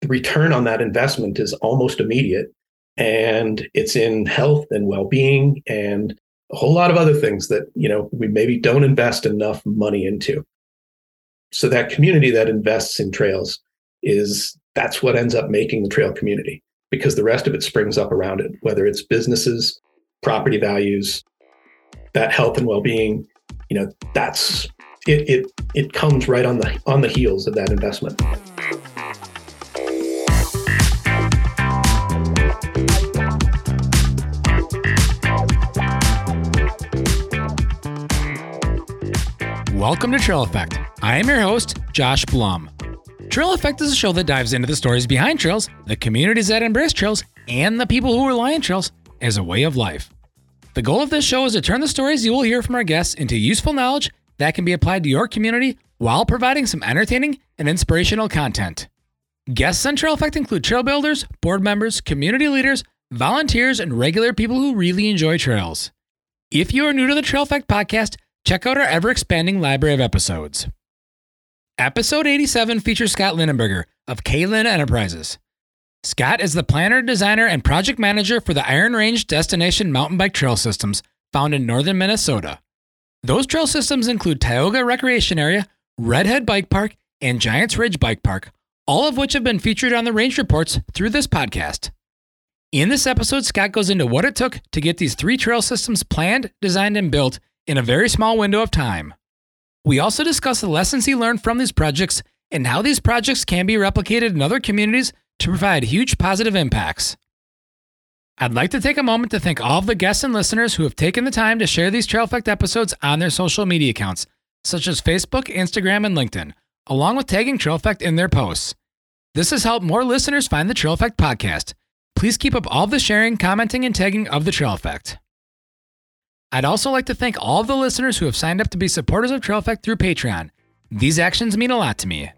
the return on that investment is almost immediate and it's in health and well-being and a whole lot of other things that you know we maybe don't invest enough money into. So that community that invests in trails is that's what ends up making the trail community because the rest of it springs up around it whether it's businesses property values that health and well-being you know that's it it it comes right on the on the heels of that investment Welcome to Trail Effect. I am your host, Josh Blum. Trail Effect is a show that dives into the stories behind trails, the communities that embrace trails, and the people who rely on trails as a way of life. The goal of this show is to turn the stories you will hear from our guests into useful knowledge that can be applied to your community while providing some entertaining and inspirational content. Guests on Trail Effect include trail builders, board members, community leaders, volunteers, and regular people who really enjoy trails. If you are new to the Trail Effect podcast, check out our ever expanding library of episodes. Episode 87 features Scott Linnenburger of K-Lin Enterprises. Scott is the planner, designer, and project manager for the Iron Range Destination Mountain Bike Trail Systems found in northern Minnesota. Those trail systems include Tioga Recreation Area, Redhead Bike Park, and Giants Ridge Bike Park, all of which have been featured on the range reports through this podcast. In this episode, Scott goes into what it took to get these three trail systems planned, designed, and built in a very small window of time. We also discuss the lessons he learned from these projects and how these projects can be replicated in other communities to provide huge positive impacts. I'd like to take a moment to thank all of the guests and listeners who have taken the time to share these Trail Effect episodes on their social media accounts, such as Facebook, Instagram, and LinkedIn, along with tagging Trail Effect in their posts. This has helped more listeners find the Trail Effect podcast. Please keep up all the sharing, commenting, and tagging of the Trail Effect. I'd also like to thank all the listeners who have signed up to be supporters of Trail Effect through Patreon. These actions mean a lot to me.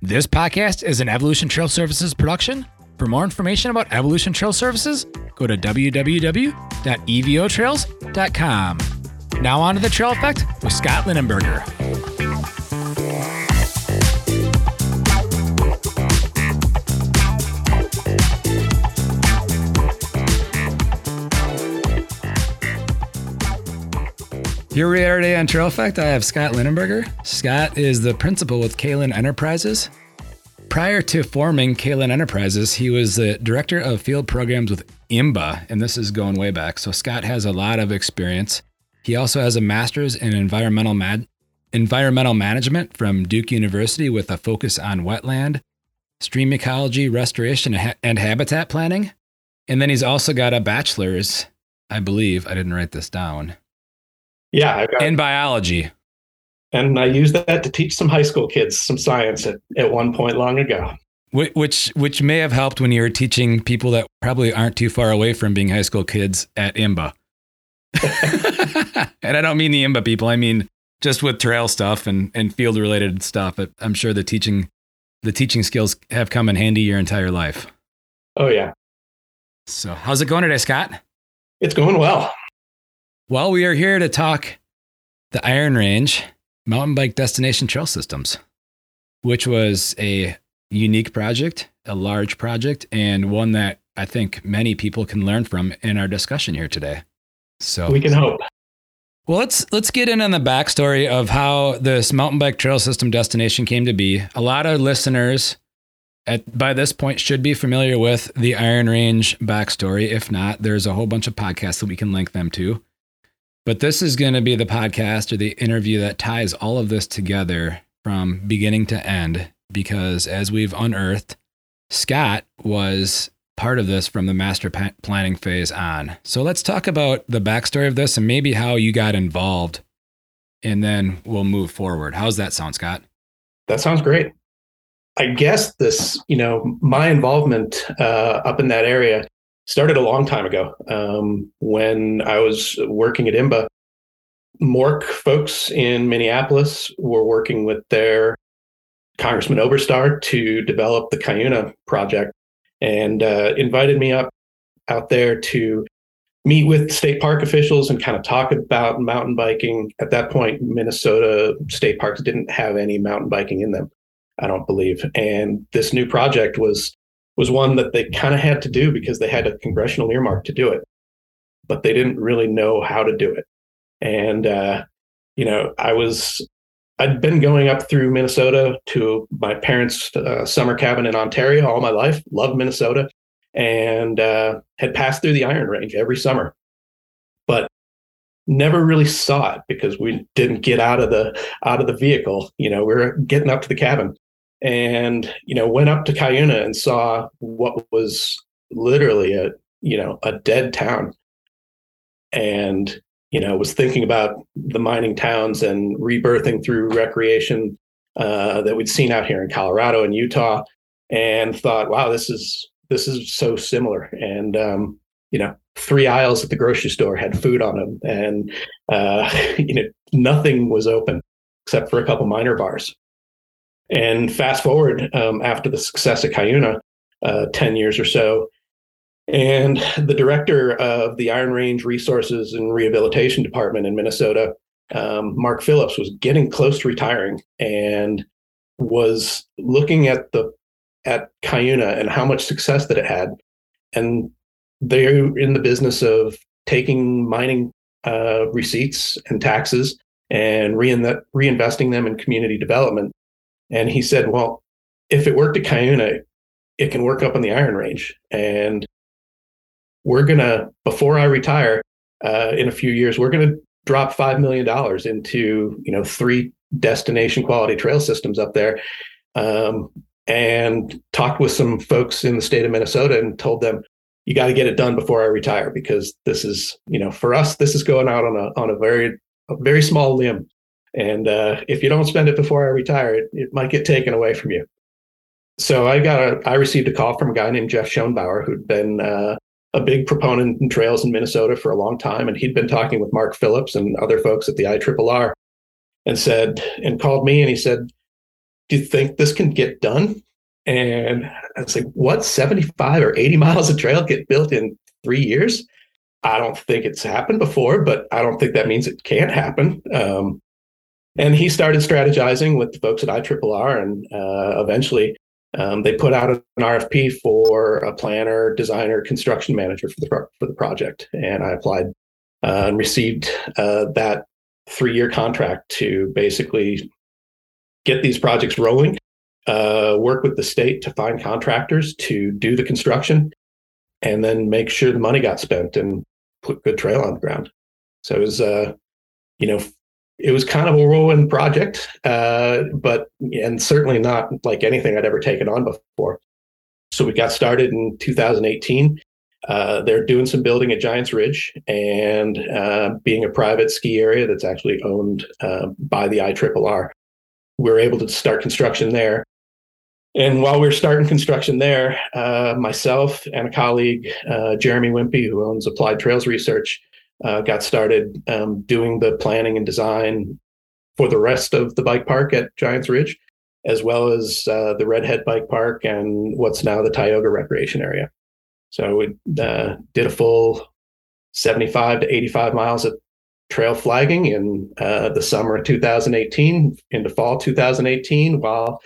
This podcast is an Evolution Trail Services production. For more information about Evolution Trail Services, go to www.evotrails.com. Now on to the Trail Effect with Scott Linnenburger. Here we are today on Trail Effect. I have Scott Linnenburger. Scott is the principal with K-Lin Enterprises. Prior to forming K-Lin Enterprises, he was the director of field programs with IMBA, and this is going way back. So Scott has a lot of experience. He also has a master's in environmental environmental management from Duke University with a focus on wetland, stream ecology, restoration, and habitat planning. And then he's also got a bachelor's, I believe. I didn't write this down yeah, got, in biology. And I used that to teach some high school kids some science at, at one point long ago. Which which may have helped when you were teaching people that probably aren't too far away from being high school kids at IMBA. and I don't mean the IMBA people. I mean just with trail stuff and, and field related stuff. I'm sure the teaching the teaching skills have come in handy your entire life. Oh yeah. So how's it going today, Scott? It's going well. Well, we are here to talk the Iron Range Mountain Bike Destination Trail Systems, which was a unique project, a large project, and one that I think many people can learn from in our discussion here today. So we can hope. Well, let's let's get in on the backstory of how this mountain bike trail system destination came to be. A lot of listeners at by this point should be familiar with the Iron Range backstory. If not, there's a whole bunch of podcasts that we can link them to. But this is going to be the podcast or the interview that ties all of this together from beginning to end because as we've unearthed, Scott was part of this from the master planning phase on. So let's talk about the backstory of this and maybe how you got involved, and then we'll move forward. How's that sound, Scott? That sounds great. I guess this, you know, my involvement uh, up in that area started a long time ago um, when I was working at IMBA. MORC folks in Minneapolis were working with their Congressman Oberstar to develop the Cuyuna project and uh, invited me up out there to meet with state park officials and kind of talk about mountain biking. At that point, Minnesota state parks didn't have any mountain biking in them. I don't believe. And this new project was was one that they kind of had to do because they had a congressional earmark to do it, but they didn't really know how to do it. And uh, you know, I was I'd been going up through Minnesota to my parents' uh, summer cabin in Ontario all my life. Loved Minnesota, and uh, had passed through the Iron Range every summer, but never really saw it because we didn't get out of the out of the vehicle. You know, we are getting up to the cabin, and you know, went up to Cuyuna and saw what was literally a you know a dead town, and you know, was thinking about the mining towns and rebirthing through recreation uh, that we'd seen out here in Colorado and Utah, and thought, wow, this is this is so similar. And um, you know, three aisles at the grocery store had food on them, and uh, you know, nothing was open except for a couple minor bars. And fast forward um, after the success at Cuyuna, uh, ten years or so, and the director of the Iron Range Resources and Rehabilitation Department in Minnesota, um, Mark Phillips, was getting close to retiring and was looking at the at Cuyuna and how much success that it had. And they're in the business of taking mining uh, receipts and taxes and reinvesting them in community development. And he said, well, if it worked at Cuyuna, it can work up in the Iron Range. And we're gonna before I retire uh, in a few years, we're gonna drop five million dollars into you know three destination quality trail systems up there. Um, and talked with some folks in the state of Minnesota and told them you got to get it done before I retire because this is you know for us this is going out on a on a very a very small limb and uh, if you don't spend it before I retire it, it might get taken away from you. So I got a I received a call from a guy named Jeff Schoenbauer who'd been uh, a big proponent in trails in Minnesota for a long time. And he'd been talking with Mark Phillips and other folks at the IRRR and said, and called me and he said, Do you think this can get done? And I was like, What, 75 or 80 miles of trail get built in three years? I don't think it's happened before, but I don't think that means it can't happen. Um, and he started strategizing with the folks at IRRR and uh, eventually um, they put out an RFP for a planner, designer, construction manager for the for the project, and I applied uh, and received uh, that three year contract to basically get these projects rolling, uh, work with the state to find contractors to do the construction, and then make sure the money got spent and put good trail on the ground. So it was, uh, you know, it was kind of a whirlwind project, uh, but and certainly not like anything I'd ever taken on before. So we got started in 2018. Uh, they're doing some building at Giants Ridge, and uh, being a private ski area that's actually owned uh, by the IRRR, we were able to start construction there. And while we are starting construction there, uh, myself and a colleague, uh, Jeremy Wimpey, who owns Applied Trails Research, uh, got started um, doing the planning and design for the rest of the bike park at Giants Ridge, as well as uh, the Redhead Bike Park and what's now the Tioga Recreation Area. So we uh, did a full 75 to 85 miles of trail flagging in uh, the summer of 2018 into fall 2018 while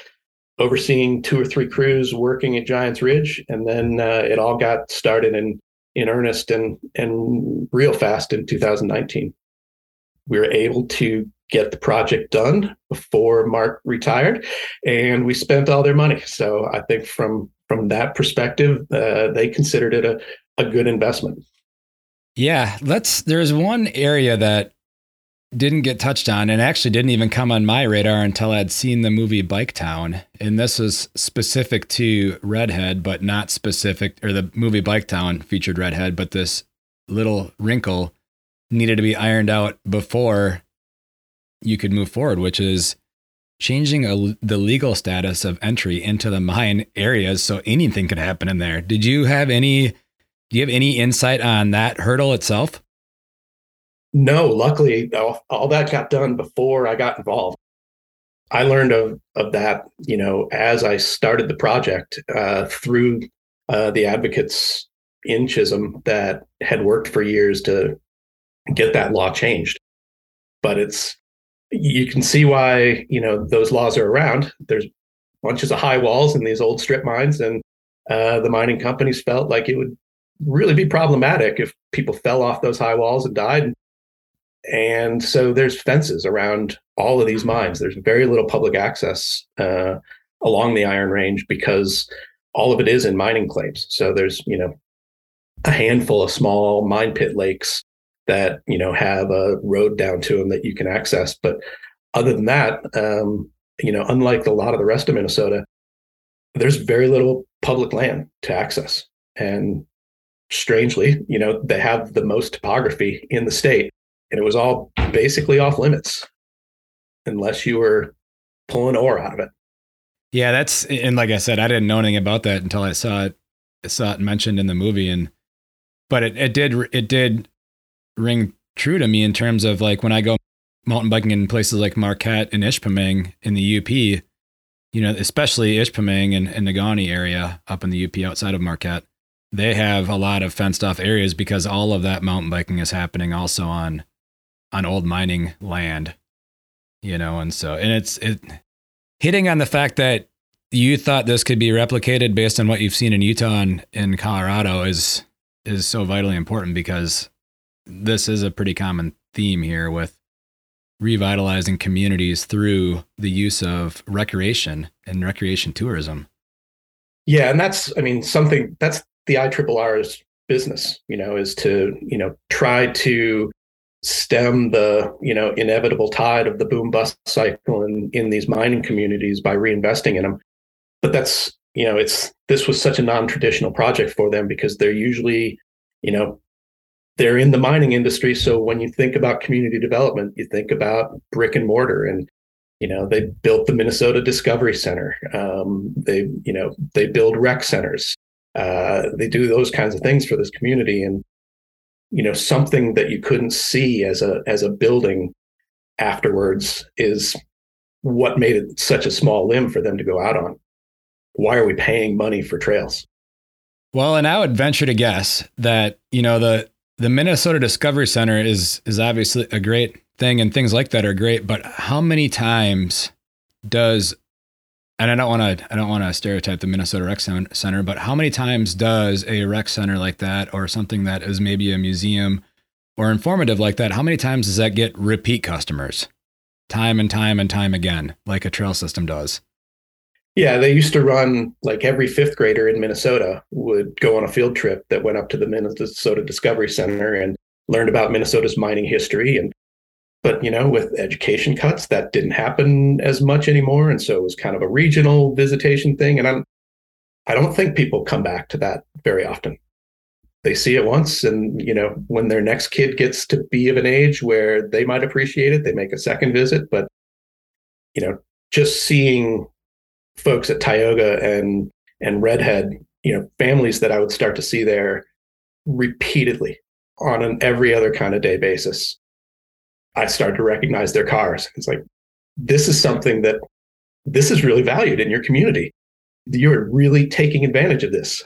overseeing two or three crews working at Giants Ridge. And then uh, it all got started in in earnest and and real fast in 2019. We were able to get the project done before Mark retired, and we spent all their money. So I think from from that perspective, uh, they considered it a, a good investment. Yeah, let's. There's one area that didn't get touched on and actually didn't even come on my radar until I'd seen the movie Bike Town. And this was specific to Redhead, but not specific, or the movie Bike Town featured Redhead, but this little wrinkle needed to be ironed out before you could move forward, which is changing a, the legal status of entry into the mine areas so anything could happen in there. Did you have any? Do you have any insight on that hurdle itself? No, luckily, all, all that got done before I got involved. I learned of of that, you know, as I started the project uh, through uh, the advocates in Chisholm that had worked for years to get that law changed. But it's you can see why you know those laws are around. There's bunches of high walls in these old strip mines, and uh, the mining companies felt like it would really be problematic if people fell off those high walls and died. And so there's fences around all of these mines. There's very little public access uh, along the Iron Range because all of it is in mining claims. So there's, you know, a handful of small mine pit lakes that, you know, have a road down to them that you can access. But other than that, um, you know, unlike a lot of the rest of Minnesota, there's very little public land to access. And strangely, you know, they have the most topography in the state. And it was all basically off limits unless you were pulling ore out of it. Yeah, that's and like I said, I didn't know anything about that until I saw it I saw it mentioned in the movie and but it, it did it did ring true to me in terms of like when I go mountain biking in places like Marquette and Ishpeming in the UP, you know, especially Ishpeming and, and Negaunee area up in the UP outside of Marquette, they have a lot of fenced off areas because all of that mountain biking is happening also on on old mining land. You know, and so and it's it hitting on the fact that you thought this could be replicated based on what you've seen in Utah and in Colorado is is so vitally important because this is a pretty common theme here with revitalizing communities through the use of recreation and recreation tourism. Yeah, and that's I mean something that's the IRRR's business, you know, is to, you know, try to stem the you know inevitable tide of the boom bust cycle in in these mining communities by reinvesting in them. But that's you know it's this was such a non-traditional project for them because they're usually you know they're in the mining industry. So when you think about community development you think about brick and mortar and you know they built the minnesota discovery center. Um, they you know they build rec centers. Uh, they do those kinds of things for this community. And you know something that you couldn't see as a as a building afterwards is what made it such a small limb for them to go out on. Why are we paying money for trails? Well and i would venture to guess that you know the the minnesota discovery center is is obviously a great thing and things like that are great but how many times does and I don't want to I don't want to stereotype the Minnesota Rec Center, but how many times does a rec center like that, or something that is maybe a museum or informative like that, how many times does that get repeat customers, time and time and time again, like a trail system does? Yeah, they used to run like every fifth grader in Minnesota would go on a field trip that went up to the Minnesota Discovery Center and learned about Minnesota's mining history and but you know with education cuts that didn't happen as much anymore. And so it was kind of a regional visitation thing. And i'm i don't think people come back to that very often. They see it once and you know when their next kid gets to be of an age where they might appreciate it they make a second visit. But you know just seeing folks at tioga and and redhead you know families that i would start to see there repeatedly on an every other kind of day basis I started to recognize their cars. It's like, this is something that this is really valued in your community. You're really taking advantage of this.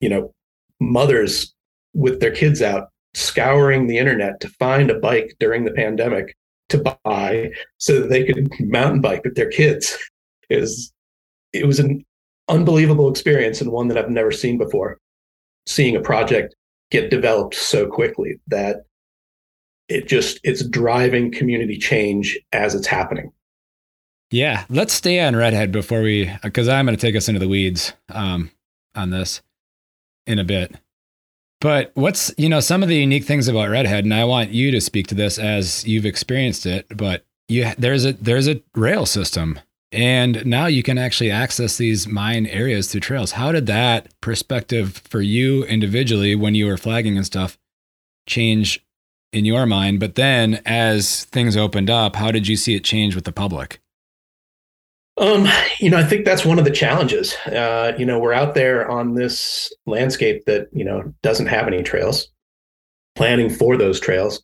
You know, mothers with their kids out scouring the internet to find a bike during the pandemic to buy so that they could mountain bike with their kids is it was an unbelievable experience and one that I've never seen before. Seeing a project get developed so quickly that it just it's driving community change as it's happening. Yeah let's stay on redhead before we because i'm going to take us into the weeds um, on this in a bit. But what's you know some of the unique things about redhead and i want you to speak to this as you've experienced it but you there's a there's a rail system and now you can actually access these mine areas through trails. How did that perspective for you individually when you were flagging and stuff change in your mind, but then as things opened up, how did you see it change with the public? Um, you know, I think that's one of the challenges. Uh, you know, we're out there on this landscape that, you know, doesn't have any trails, planning for those trails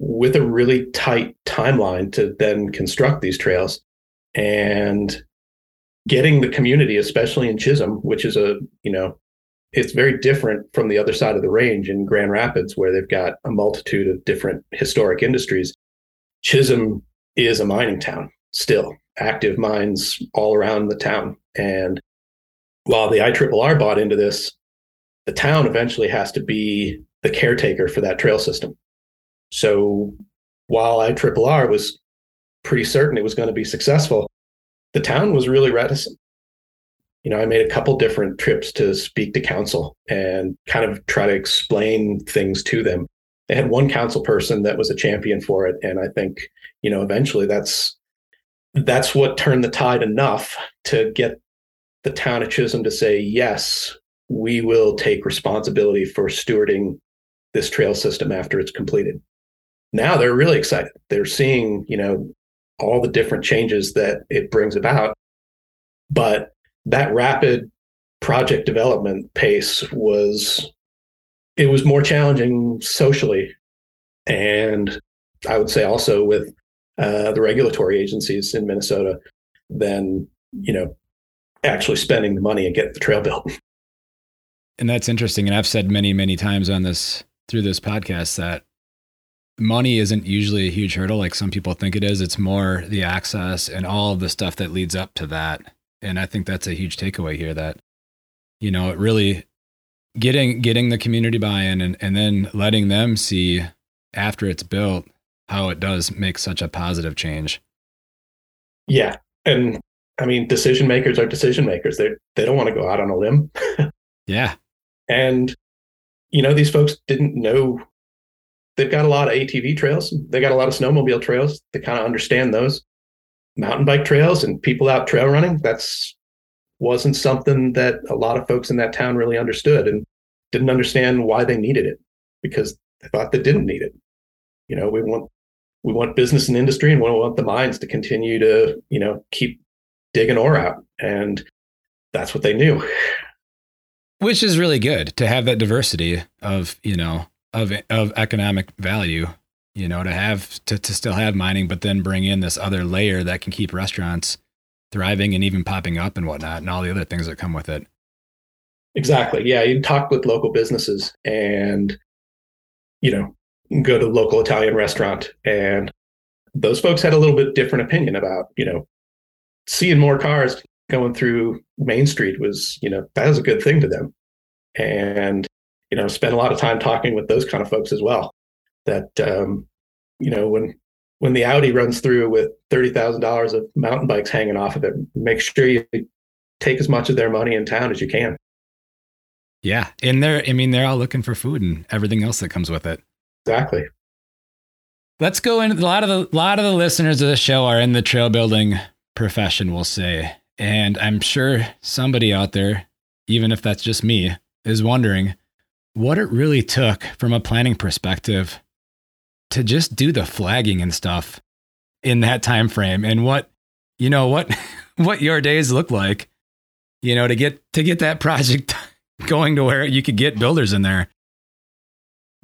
with a really tight timeline to then construct these trails and getting the community, especially in Chisholm, which is a, you know, it's very different from the other side of the range in Grand Rapids, where they've got a multitude of different historic industries. Chisholm is a mining town still. active mines all around the town. And while the IRRR bought into this, the town eventually has to be the caretaker for that trail system. So while IRRR was pretty certain it was going to be successful, the town was really reticent. You know, I made a couple different trips to speak to council and kind of try to explain things to them. They had one council person that was a champion for it, and I think you know eventually that's that's what turned the tide enough to get the town of Chisholm to say yes, we will take responsibility for stewarding this trail system after it's completed. Now they're really excited. They're seeing, you know, all the different changes that it brings about. But that rapid project development pace was it was more challenging socially and i would say also with uh, the regulatory agencies in minnesota than you know actually spending the money and getting the trail built. And that's interesting and i've said many many times on this through this podcast that money isn't usually a huge hurdle like some people think it is. It's more the access and all of the stuff that leads up to that and I think that's a huge takeaway here that, you know, it really getting getting the community buy-in and, and then letting them see after it's built how it does make such a positive change. Yeah. And I mean, decision makers are decision makers. They they don't want to go out on a limb. yeah. And you know, these folks didn't know they've got a lot of ATV trails. They got a lot of snowmobile trails. They kind of understand those mountain bike trails and people out trail running, that's wasn't something that a lot of folks in that town really understood and didn't understand why they needed it because they thought they didn't need it. You know, we want we want business and industry and we want the mines to continue to, you know, keep digging ore out. And that's what they knew. Which is really good to have that diversity of, you know, of of economic value you know, to have to, to still have mining, but then bring in this other layer that can keep restaurants thriving and even popping up and whatnot, and all the other things that come with it. Exactly. Yeah, you talk with local businesses, and you know, go to a local Italian restaurant, and those folks had a little bit different opinion about you know, seeing more cars going through Main Street was you know that was a good thing to them, and you know, spent a lot of time talking with those kind of folks as well that um, you know when when the Audi runs through with thirty thousand dollars of mountain bikes hanging off of it, make sure you take as much of their money in town as you can. Yeah, and they're I mean they're all looking for food and everything else that comes with it. Exactly. Let's go in. A lot of the lot of the listeners of the show are in the trail building profession, we'll say, and I'm sure somebody out there, even if that's just me, is wondering what it really took from a planning perspective to just do the flagging and stuff in that time frame and what you know what what your days look like you know to get to get that project going to where you could get builders in there.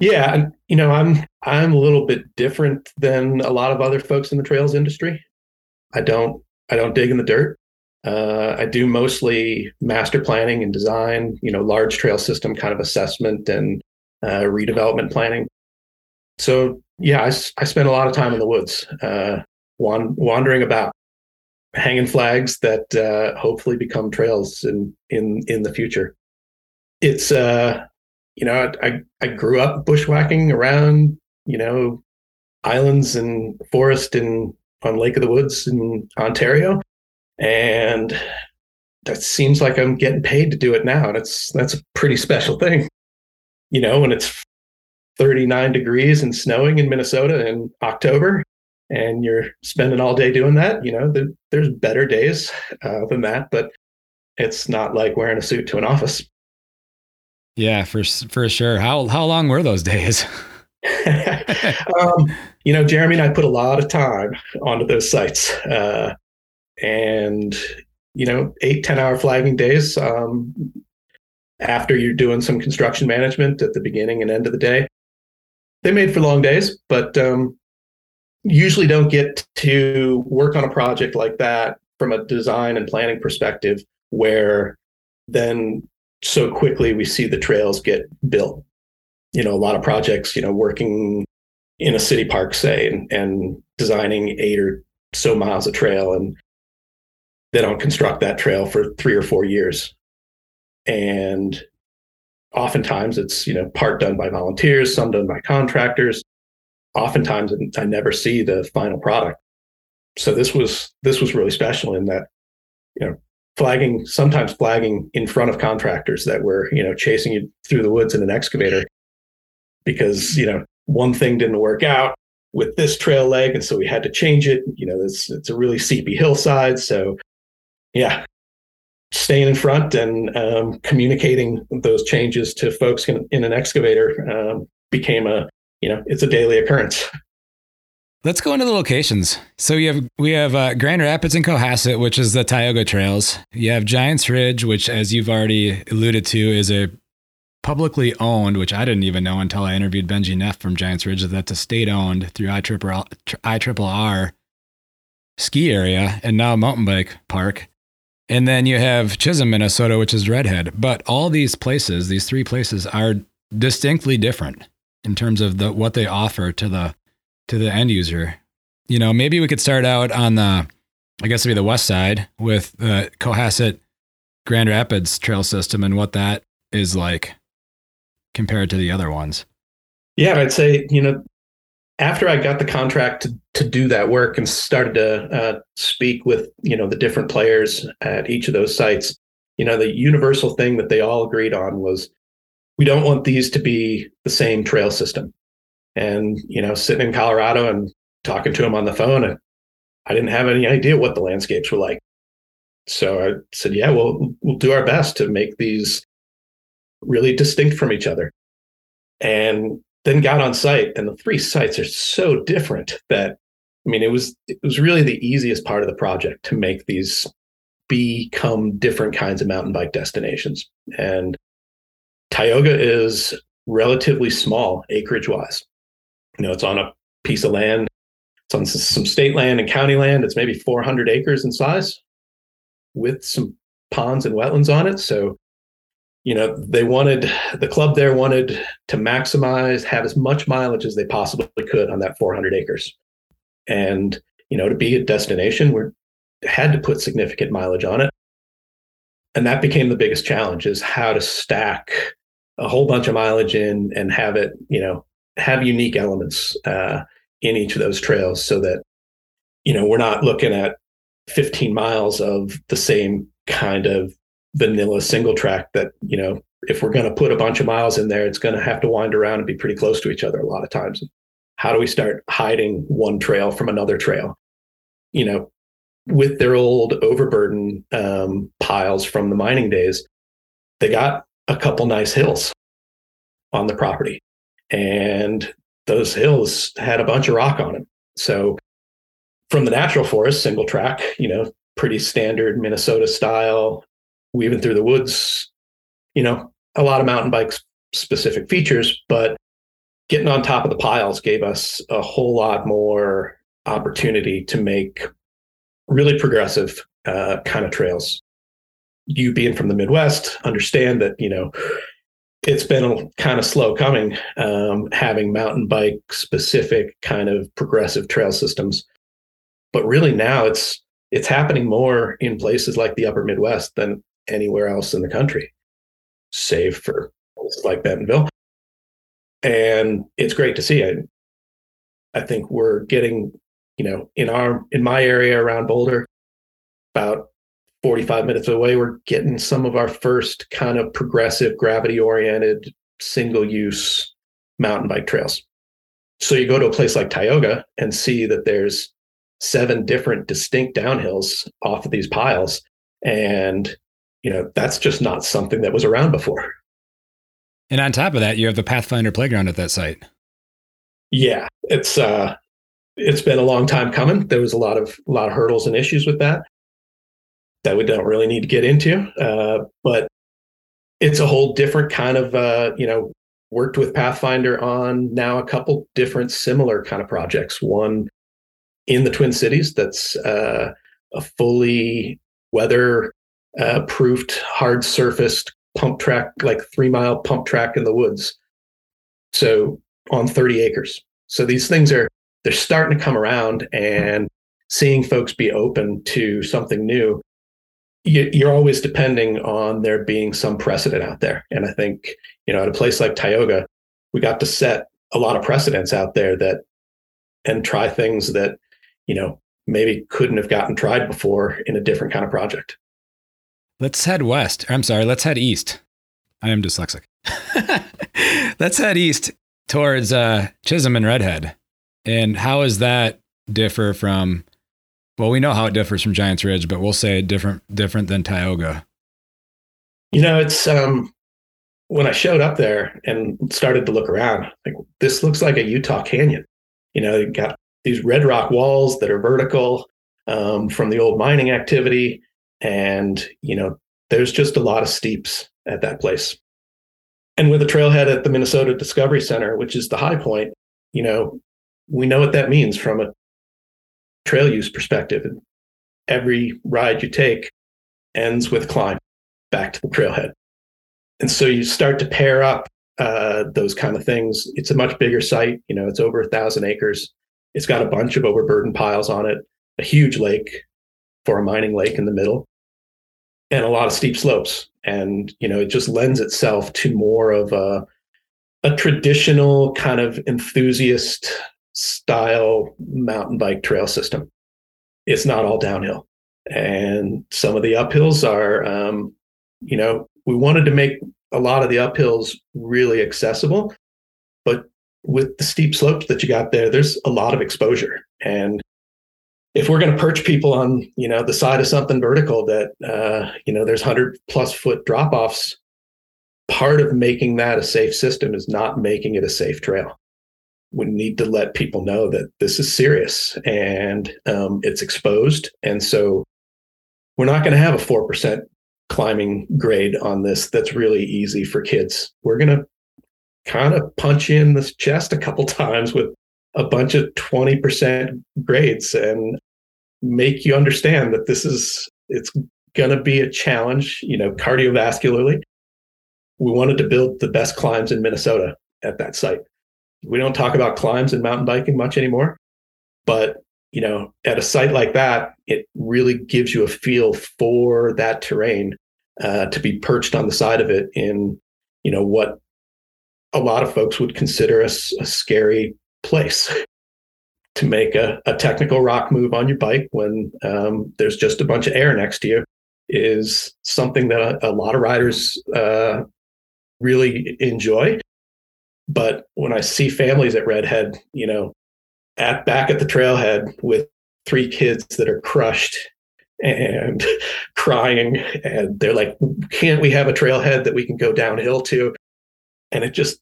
Yeah you know i'm i'm a little bit different than a lot of other folks in the trails industry. I don't i don't dig in the dirt. Uh, i do mostly master planning and design you know large trail system kind of assessment and uh, redevelopment planning. So yeah, I, I spent a lot of time in the woods, uh, wandering about, hanging flags that uh, hopefully become trails in in in the future. It's uh, you know, I I grew up bushwhacking around you know islands and forest in on Lake of the Woods in Ontario, and that seems like I'm getting paid to do it now, and it's that's a pretty special thing, you know. When it's 39 degrees and snowing in Minnesota in October, and you're spending all day doing that, you know, the, there's better days uh, than that, but it's not like wearing a suit to an office. Yeah, for for sure. How how long were those days? um, you know, Jeremy and I put a lot of time onto those sites, uh, and you know, eight ten hour flagging days. Um, after you're doing some construction management at the beginning and end of the day, they made for long days, but um, usually don't get to work on a project like that from a design and planning perspective, where then so quickly we see the trails get built. You know, a lot of projects, you know, working in a city park, say, and, and designing eight or so miles of trail and they don't construct that trail for three or four years. And oftentimes it's, you know, part done by volunteers, some done by contractors. Oftentimes I never see the final product. So this was this was really special in that, you know, flagging sometimes flagging in front of contractors that were, you know, chasing you through the woods in an excavator because, you know, one thing didn't work out with this trail leg and so we had to change it you know it's, it's a really seepy hillside so yeah staying in front and um, communicating those changes to folks in, in an excavator um, became a you know it's a daily occurrence Let's go into the locations. So you have we have uh, Grand Rapids and Cohasset, which is the Tioga Trails. You have Giants Ridge, which, as you've already alluded to, is a publicly owned, which I didn't even know until I interviewed Benji Neff from Giants Ridge. that That's a state owned through IRRR ski area and now mountain bike park. And then you have Chisholm, Minnesota, which is Redhead. But all these places, these three places, are distinctly different in terms of the what they offer to the to the end user. You know, maybe we could start out on the, I guess it'd be the west side with the Cohasset Grand Rapids trail system and what that is like compared to the other ones. Yeah, I'd say, you know, after I got the contract to, to do that work and started to uh, speak with, you know, the different players at each of those sites, you know, the universal thing that they all agreed on was we don't want these to be the same trail system. And, you know, sitting in Colorado and talking to him on the phone, and I didn't have any idea what the landscapes were like. So I said, yeah, we'll we'll do our best to make these really distinct from each other. And then got on site, and the three sites are so different that I mean, it was it was really the easiest part of the project to make these become different kinds of mountain bike destinations. And Tioga is relatively small acreage wise. You know, it's on a piece of land. It's on some state land and county land. It's maybe 400 acres in size with some ponds and wetlands on it. So you know they wanted the club there wanted to maximize have as much mileage as they possibly could on that 400 acres. And you know to be a destination we had to put significant mileage on it. And that became the biggest challenge is how to stack a whole bunch of mileage in and have it you know have unique elements uh, in each of those trails so that you know we're not looking at 15 miles of the same kind of vanilla single track that you know if we're going to put a bunch of miles in there it's going to have to wind around and be pretty close to each other a lot of times. How do we start hiding one trail from another trail? You know with their old overburden um, piles from the mining days they got a couple nice hills on the property and those hills had a bunch of rock on them so from the natural forest single track you know pretty standard minnesota style weaving through the woods, you know, a lot of mountain bike specific features, but getting on top of the piles gave us a whole lot more opportunity to make really progressive uh, kind of trails. You being from the Midwest, understand that, you know, it's been a kind of slow coming um, having mountain bike specific kind of progressive trail systems. But really now it's it's happening more in places like the upper Midwest than anywhere else in the country, save for like Bentonville. And it's great to see. I, I think we're getting, you know, in our in my area around Boulder, about 45 minutes away, we're getting some of our first kind of progressive, gravity oriented, single use mountain bike trails. So you go to a place like Tioga and see that there's seven different distinct downhills off of these piles. And you know, that's just not something that was around before. And on top of that, you have the Pathfinder playground at that site. Yeah, it's uh it's been a long time coming. There was a lot of a lot of hurdles and issues with that that we don't really need to get into. Uh, but it's a whole different kind of uh, you know, worked with Pathfinder on now a couple different similar kind of projects. One in the Twin Cities that's uh, a fully weather uh, proofed, hard surfaced pump track, like three mile pump track in the woods. So on 30 acres. So these things are, they're starting to come around and seeing folks be open to something new. you're always depending on there being some precedent out there. And I think, you know, at a place like Tioga, we got to set a lot of precedents out there that and try things that, you know, maybe couldn't have gotten tried before in a different kind of project. Let's head west. I'm sorry, let's head east. I am dyslexic. let's head east towards uh, Chisholm and Redhead. And how does that differ from well, we know how it differs from Giants Ridge, but we'll say different different than Tioga. You know, it's um when I showed up there and started to look around, like this looks like a Utah canyon. You know, you got these red rock walls that are vertical um, from the old mining activity, and you know, there's just a lot of steeps at that place. And with a trailhead at the Minnesota Discovery Center, which is the high point, you know, we know what that means from a trail use perspective. Every ride you take ends with climb back to the trailhead. And so you start to pair up uh, those kind of things. It's a much bigger site. You know, it's over a thousand acres. It's got a bunch of overburden piles on it, a huge lake for a mining lake in the middle, and a lot of steep slopes. And you know, it just lends itself to more of a a traditional kind of enthusiast style mountain bike trail system. It's not all downhill. And some of the uphills are, um, you know, we wanted to make a lot of the uphills really accessible, but with the steep slopes that you got there, there's a lot of exposure. And if we're going to perch people on, you know, the side of something vertical that, uh, you know, there's hundred plus foot drop offs, part of making that a safe system is not making it a safe trail we need to let people know that this is serious and um, it's exposed. And so we're not going to have a 4% climbing grade on this that's really easy for kids. We're going to kind of punch in the chest a couple times with a bunch of 20% grades and make you understand that this is it's going to be a challenge you know cardiovascularly. We wanted to build the best climbs in minnesota at that site. We don't talk about climbs and mountain biking much anymore, but you know, at a site like that, it really gives you a feel for that terrain uh, to be perched on the side of it in, you know, what a lot of folks would consider a, a scary place to make a, a, technical rock move on your bike when um, there's just a bunch of air next to you is something that a, a lot of riders uh, really enjoy but when I see families at Redhead, you know, at back at the trailhead with three kids that are crushed and crying, and they're like, "Can't we have a trailhead that we can go downhill to?" And it just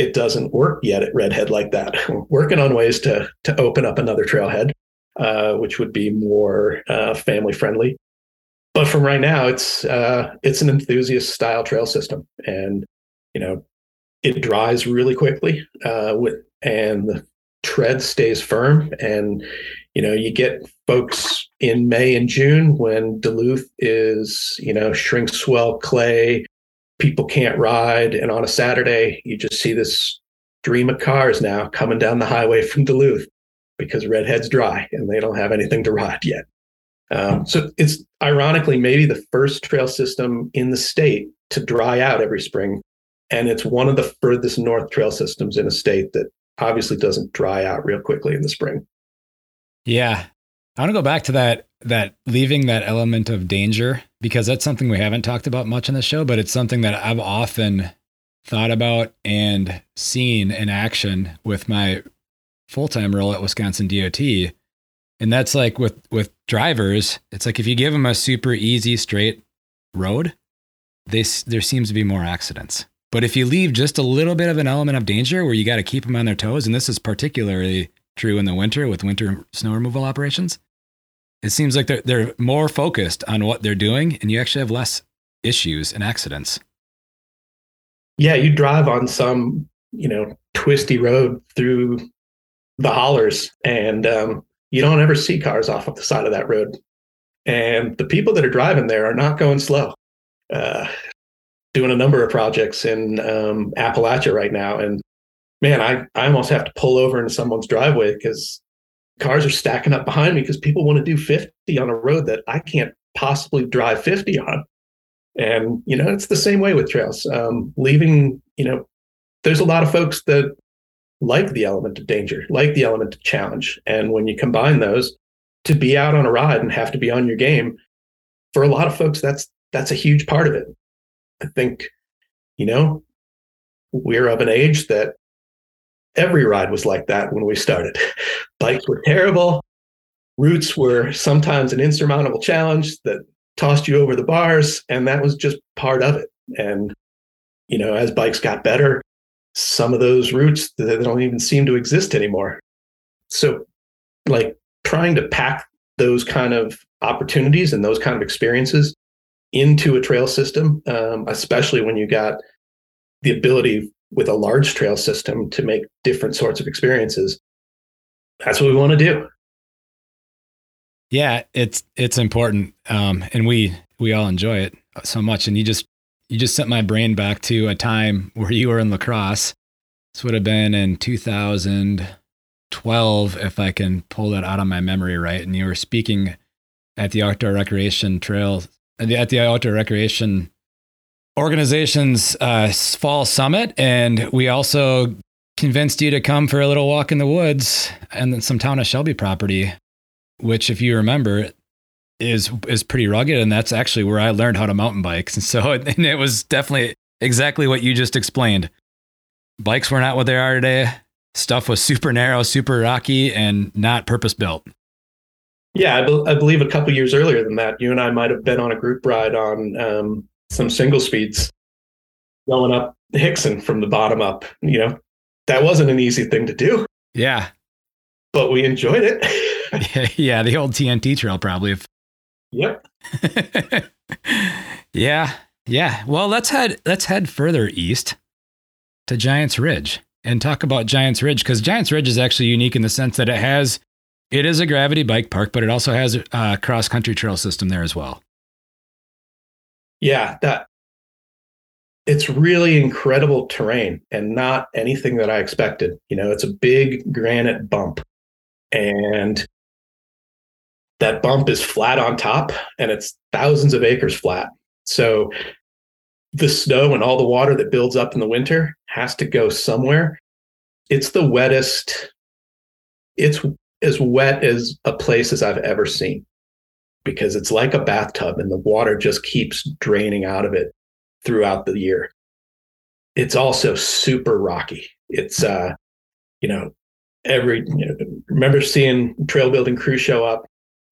it doesn't work yet at Redhead like that. We're working on ways to to open up another trailhead, uh, which would be more uh, family friendly. But from right now, it's uh, it's an enthusiast style trail system, and you know it dries really quickly uh, with, and the tread stays firm. And you know, you get folks in May and June when Duluth is you know shrink swell clay, people can't ride, and on a Saturday you just see this dream of cars now coming down the highway from Duluth because Redhead's dry and they don't have anything to ride yet. Um, so it's ironically maybe the first trail system in the state to dry out every spring and it's one of the furthest north trail systems in a state that obviously doesn't dry out real quickly in the spring. Yeah. I want to go back to that that leaving that element of danger because that's something we haven't talked about much on the show, but it's something that I've often thought about and seen in action with my full-time role at Wisconsin DOT. And that's like with with drivers, it's like if you give them a super easy straight road, they there seems to be more accidents. But if you leave just a little bit of an element of danger where you got to keep them on their toes, and this is particularly true in the winter with winter snow removal operations, it seems like they're, they're more focused on what they're doing and you actually have less issues and accidents. Yeah, you drive on some, you know, twisty road through the hollers and um, you don't ever see cars off of the side of that road. And the people that are driving there are not going slow. Uh, doing a number of projects in um, Appalachia right now, and man, I I almost have to pull over into someone's driveway because cars are stacking up behind me because people want to do 50 on a road that I can't possibly drive 50 on. And, you know, it's the same way with trails. Um, leaving, you know, there's a lot of folks that like the element of danger, like the element of challenge. And when you combine those, to be out on a ride and have to be on your game, for a lot of folks, that's that's a huge part of it. I think, you know, we're of an age that every ride was like that when we started. Bikes were terrible. Routes were sometimes an insurmountable challenge that tossed you over the bars, and that was just part of it. And, you know, as bikes got better, some of those routes they don't even seem to exist anymore. So, like trying to pack those kind of opportunities and those kind of experiences into a trail system, um, especially when you got the ability with a large trail system to make different sorts of experiences. That's what we want to do. Yeah, it's it's important, um, and we we all enjoy it so much. And you just you just sent my brain back to a time where you were in La Crosse This would have been in 2012, if I can pull that out of my memory right. And you were speaking at the Outdoor Recreation Trail at the Outdoor Recreation Organization's uh, fall summit, and we also convinced you to come for a little walk in the woods and then some town of Shelby property, which, if you remember, is is pretty rugged, and that's actually where I learned how to mountain bike. And so, and it was definitely exactly what you just explained. Bikes were not what they are today. Stuff was super narrow, super rocky, and not purpose built. Yeah, I, be- I believe a couple years earlier than that, you and I might have been on a group ride on um, some single speeds going up Hixon from the bottom up. You know, that wasn't an easy thing to do. Yeah. But we enjoyed it. yeah, the old TNT trail probably. Yep. yeah. Yeah. Well, let's head let's head further east to Giants Ridge and talk about Giants Ridge because Giants Ridge is actually unique in the sense that it has it is a gravity bike park, but it also has a cross country trail system there as well. Yeah, that it's really incredible terrain and not anything that I expected. You know, it's a big granite bump and that bump is flat on top and it's thousands of acres flat. So the snow and all the water that builds up in the winter has to go somewhere. It's the wettest. It's as wet as a place as I've ever seen because it's like a bathtub and the water just keeps draining out of it throughout the year. It's also super rocky. It's uh, you know, every you know, remember seeing trail building crew show up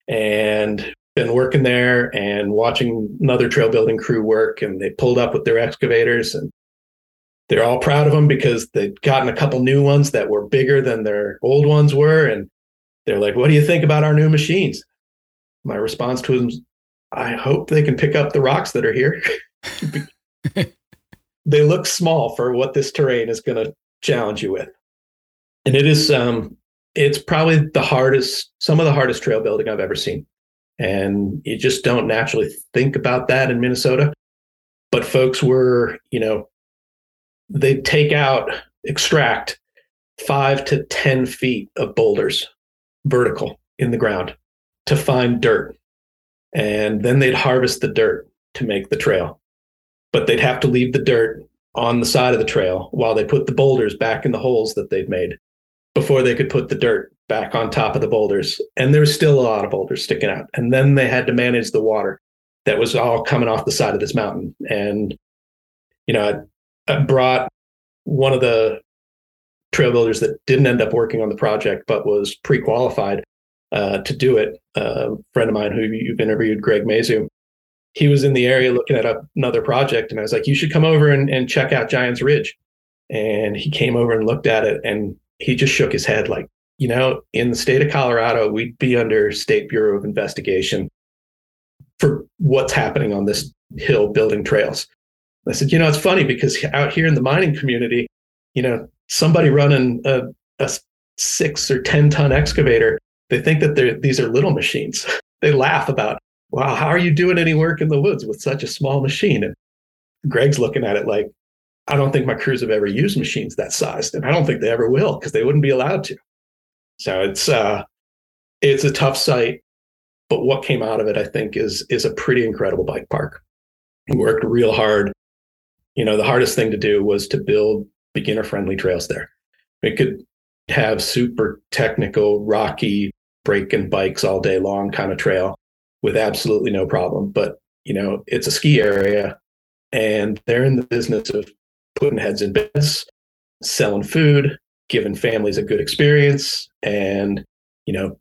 and been working there and watching another trail building crew work and they pulled up with their excavators and they're all proud of them because they'd gotten a couple new ones that were bigger than their old ones were and they're like what do you think about our new machines my response to them is i hope they can pick up the rocks that are here. They look small for what this terrain is going to challenge you with. And it is um it's probably the hardest some of the hardest trail building i've ever seen. And you just don't naturally think about that in minnesota. But folks were you know they take out extract five to ten feet of boulders vertical in the ground to find dirt. And then they'd harvest the dirt to make the trail. But they'd have to leave the dirt on the side of the trail while they put the boulders back in the holes that they'd made before they could put the dirt back on top of the boulders. And there was still a lot of boulders sticking out. And then they had to manage the water that was all coming off the side of this mountain. And, you know, I, I brought one of the trail builders that didn't end up working on the project but was pre-qualified uh, to do it. A friend of mine who you've interviewed, Greg Mazu, he was in the area looking at a, another project, and I was like, "You should come over and, and check out Giants Ridge." And he came over and looked at it, and he just shook his head, like, "You know, in the state of Colorado, we'd be under State Bureau of Investigation for what's happening on this hill building trails." I said, "You know, it's funny because out here in the mining community, you know, somebody running a, a six or 10 ton excavator, they think that these are little machines. they laugh about, wow, how are you doing any work in the woods with such a small machine? And Greg's looking at it like, I don't think my crews have ever used machines that sized, and I don't think they ever will because they wouldn't be allowed to. So it's uh, it's a tough site. but what came out of it, I think, is is a pretty incredible bike park. We worked real hard. You know, the hardest thing to do was to build beginner friendly trails there. We could have super technical, rocky, breaking bikes all day long kind of trail with absolutely no problem. But, you know, it's a ski area and they're in the business of putting heads in beds, selling food, giving families a good experience. And, you know,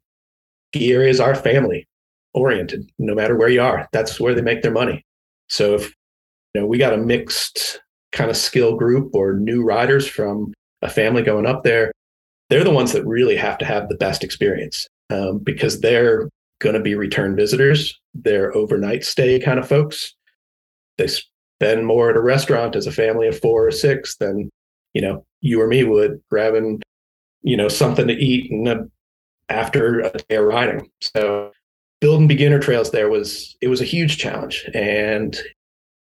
ski areas are family oriented, no matter where you are. That's where they make their money. So if you know we got a mixed kind of skill group or new riders from a family going up there, they're the ones that really have to have the best experience um, because they're going to be return visitors. They're overnight stay kind of folks. They spend more at a restaurant as a family of four or six than you know you or me would grabbing you know something to eat and a, after a day of riding. So building beginner trails there was it was a huge challenge and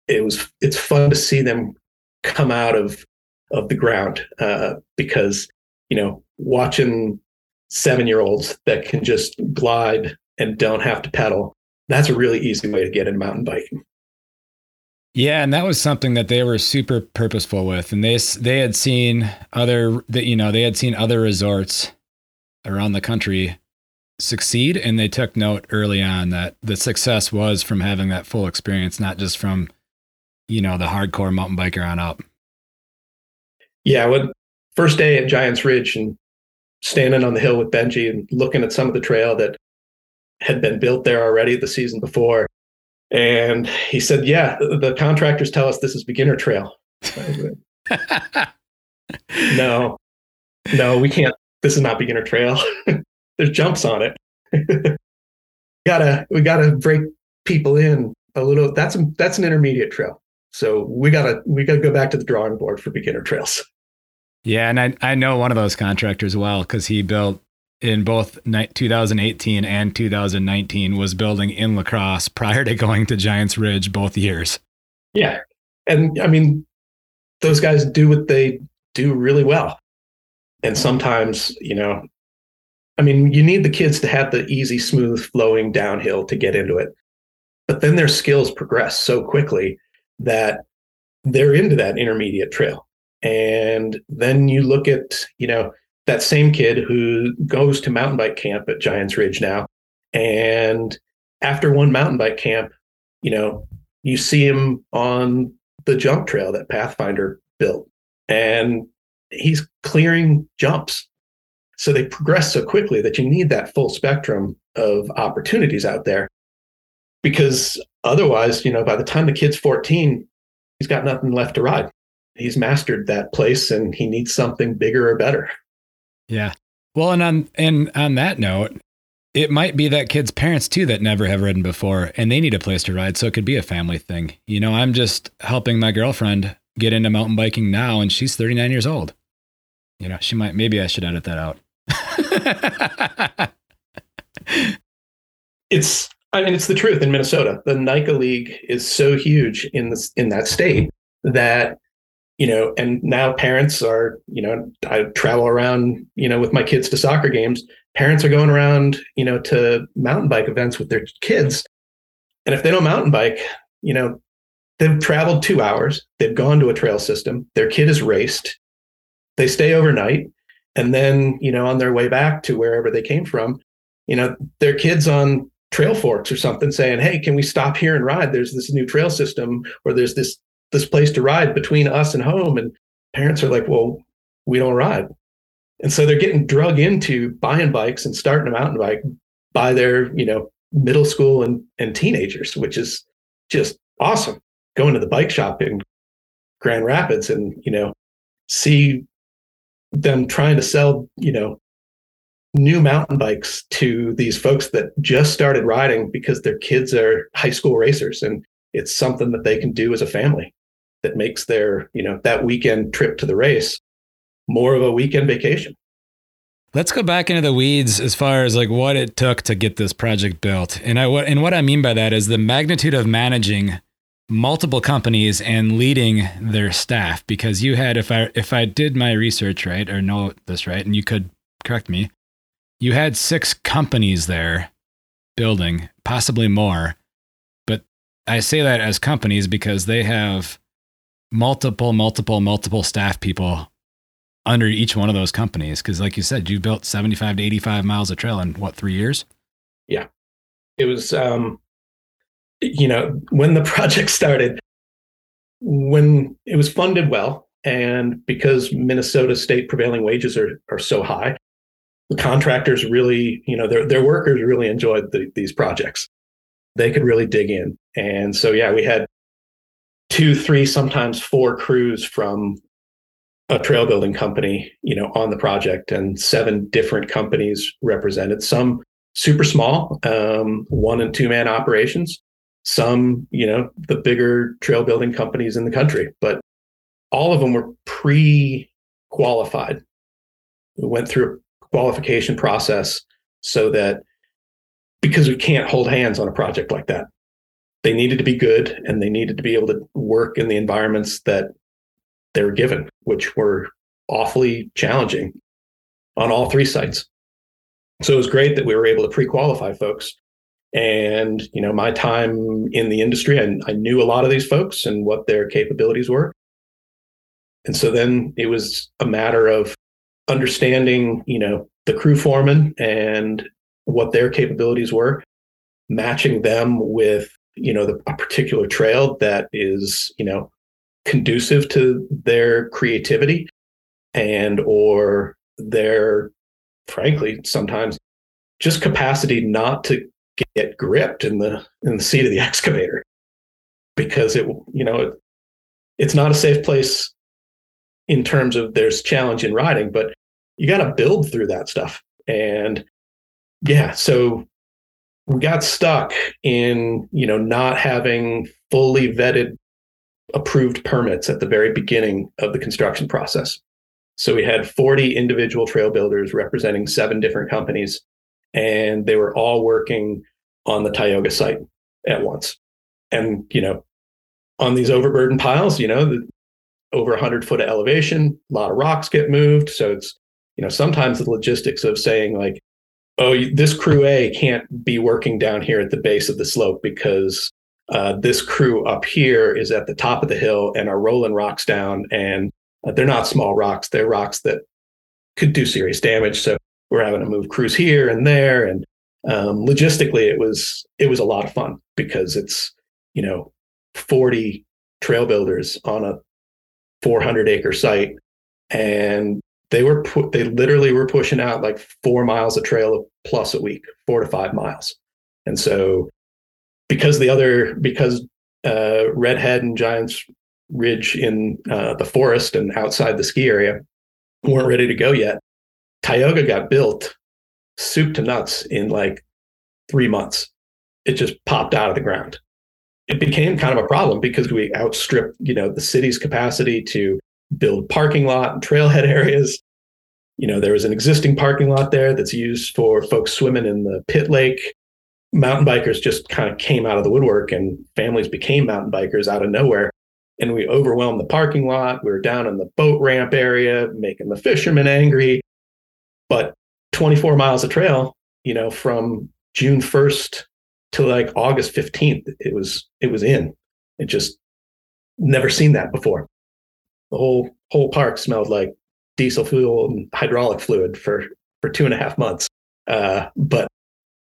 it was it's fun to see them come out of of the ground uh, because you know watching seven year olds that can just glide and don't have to pedal. That's a really easy way to get in mountain biking. Yeah, and that was something that they were super purposeful with, and they they had seen other that you know they had seen other resorts around the country succeed and they took note early on that the success was from having that full experience not just from you know the hardcore mountain biker on up. Yeah when first day at giants ridge and standing on the hill with benji and looking at some of the trail that had been built there already the season before and he said yeah the contractors tell us this is beginner trail no no we can't this is not beginner trail there's jumps on it. gotta we gotta break people in a little. That's a, that's an intermediate trail. So we gotta we gotta go back to the drawing board for beginner trails. Yeah, and I I know one of those contractors well because he built in both 2018 and 2019 was building in La Crosse prior to going to Giants Ridge both years. Yeah, and I mean those guys do what they do really well, and sometimes you know I mean, you need the kids to have the easy, smooth flowing downhill to get into it. But then their skills progress so quickly that they're into that intermediate trail. And then you look at, you know, that same kid who goes to mountain bike camp at Giants Ridge now. And after one mountain bike camp, you know, you see him on the jump trail that Pathfinder built. And he's clearing jumps so they progress so quickly that you need that full spectrum of opportunities out there. Because otherwise, you know, by the time the kid's 14, he's got nothing left to ride. He's mastered that place and he needs something bigger or better. Yeah. Well, and on and on that note, it might be that kid's parents too that never have ridden before and they need a place to ride. So it could be a family thing. You know, I'm just helping my girlfriend get into mountain biking now and she's 39 years old. You know, she might, maybe I should edit that out. it's I mean it's the truth in Minnesota. The NICA League is so huge in this in that state that you know, and now parents are, you know, I travel around, you know, with my kids to soccer games. Parents are going around, you know, to mountain bike events with their kids. And if they don't mountain bike, you know, they've traveled two hours, they've gone to a trail system, their kid is raced, they stay overnight, and then you know on their way back to wherever they came from you know their kids on Trailforks or something saying hey can we stop here and ride? There's this new trail system or there's this this place to ride between us and home. And parents are like well we don't ride. And so they're getting drug into buying bikes and starting a mountain bike by their you know middle school and, and teenagers which is just awesome. Going to the bike shop in grand rapids and you know see them trying to sell, you know, new mountain bikes to these folks that just started riding because their kids are high school racers and it's something that they can do as a family that makes their, you know, that weekend trip to the race more of a weekend vacation. Let's go back into the weeds as far as like what it took to get this project built. And I what and what I mean by that is the magnitude of managing multiple companies and leading their staff because you had if I if I did my research right or know this right and you could correct me you had six companies there building, possibly more. But I say that as companies because they have multiple, multiple, multiple staff people under each one of those companies. Because, like you said, you built 75 to 85 miles of trail in what, three years? Yeah. It was, um, you know, when the project started, when it was funded well, and because Minnesota state prevailing wages are, are so high, the contractors really, you know, their, their workers really enjoyed the, these projects. They could really dig in. And so, yeah, we had two, three, sometimes four crews from a trail building company, you know, on the project and seven different companies represented, some super small, um, one and two man operations, some, you know, the bigger trail building companies in the country, but all of them were pre qualified. We went through a qualification process so that because we can't hold hands on a project like that, they needed to be good and they needed to be able to work in the environments that they were given, which were awfully challenging on all three sites. So it was great that we were able to pre-qualify folks. And you know, my time in the industry, I, I knew a lot of these folks and what their capabilities were. And so then it was a matter of understanding, you know, the crew foreman and what their capabilities were, matching them with, you know, the, a particular trail that is, you know, conducive to their creativity and or their frankly sometimes just capacity not to get gripped in the in the seat of the excavator because it you know it, it's not a safe place in terms of there's challenge in riding, but you got to build through that stuff. And yeah, so we got stuck in, you know, not having fully vetted approved permits at the very beginning of the construction process. So we had 40 individual trail builders representing seven different companies, and they were all working on the Tioga site at once. And, you know, on these overburden piles, you know, the, over 100 foot of elevation, a lot of rocks get moved. So it's, you know, sometimes the logistics of saying, like, oh, this crew A can't be working down here at the base of the slope because uh, this crew up here is at the top of the hill and are rolling rocks down. And uh, they're not small rocks, they're rocks that could do serious damage. So we're having to move crews here and there. And um, logistically, it was it was a lot of fun because it's you know 40 trail builders on a 400 acre site and they were put they literally were pushing out like four miles of trail plus a week four to five miles. And so because the other because uh, redhead and giants ridge in uh, the forest and outside the ski area weren't ready to go yet tioga got built soup to nuts in like three months. It just popped out of the ground. It became kind of a problem because we outstripped, you know, the city's capacity to build parking lot and trailhead areas. You know, there was an existing parking lot there that's used for folks swimming in the pit lake. Mountain bikers just kind of came out of the woodwork and families became mountain bikers out of nowhere. And we overwhelmed the parking lot. We were down in the boat ramp area, making the fishermen angry. But 24 miles of trail, you know, from June 1st to like August 15th, it was it was in. It just never seen that before. The whole whole park smelled like diesel fuel and hydraulic fluid for for two and a half months. Uh, but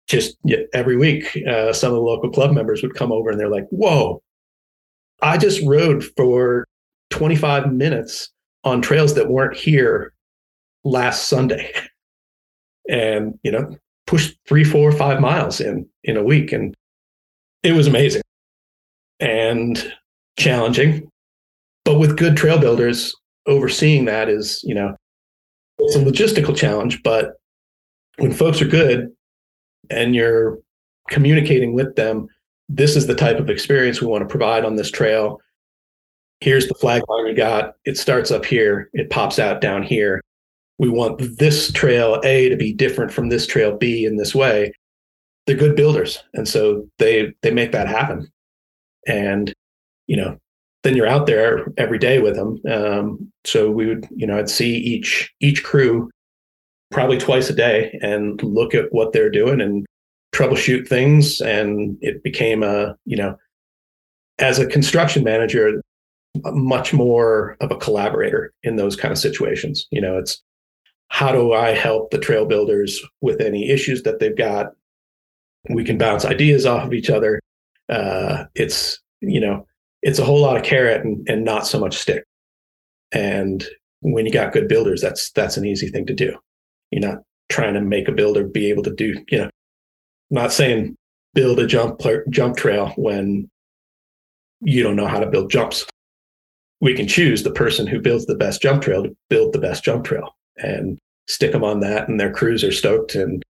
just yeah, every week, uh, some of the local club members would come over and they're like, "Whoa, I just rode for 25 minutes on trails that weren't here last Sunday." And you know, pushed three, four, five miles in in a week, and it was amazing and challenging. But with good trail builders, overseeing that is, you know, it's a logistical challenge. But when folks are good and you're communicating with them, this is the type of experience we want to provide on this trail. Here's the flag line we got. It starts up here, it pops out down here we want this trail A to be different from this trail B in this way. They're good builders. And so they they make that happen. And, you know, then you're out there every day with them. Um, so we would, you know, I'd see each each crew probably twice a day and look at what they're doing and troubleshoot things. And it became a you know as a construction manager much more of a collaborator in those kind of situations. You know it's how do i help the trail builders with any issues that they've got? We can bounce ideas off of each other. Uh, it's you know it's a whole lot of carrot and, and not so much stick and when you got good builders that's that's an easy thing to do you're not trying to make a builder be able to do you know not saying build a jump jump trail when you don't know how to build jumps. We can choose the person who builds the best jump trail to build the best jump trail and stick them on that, and their crews are stoked. And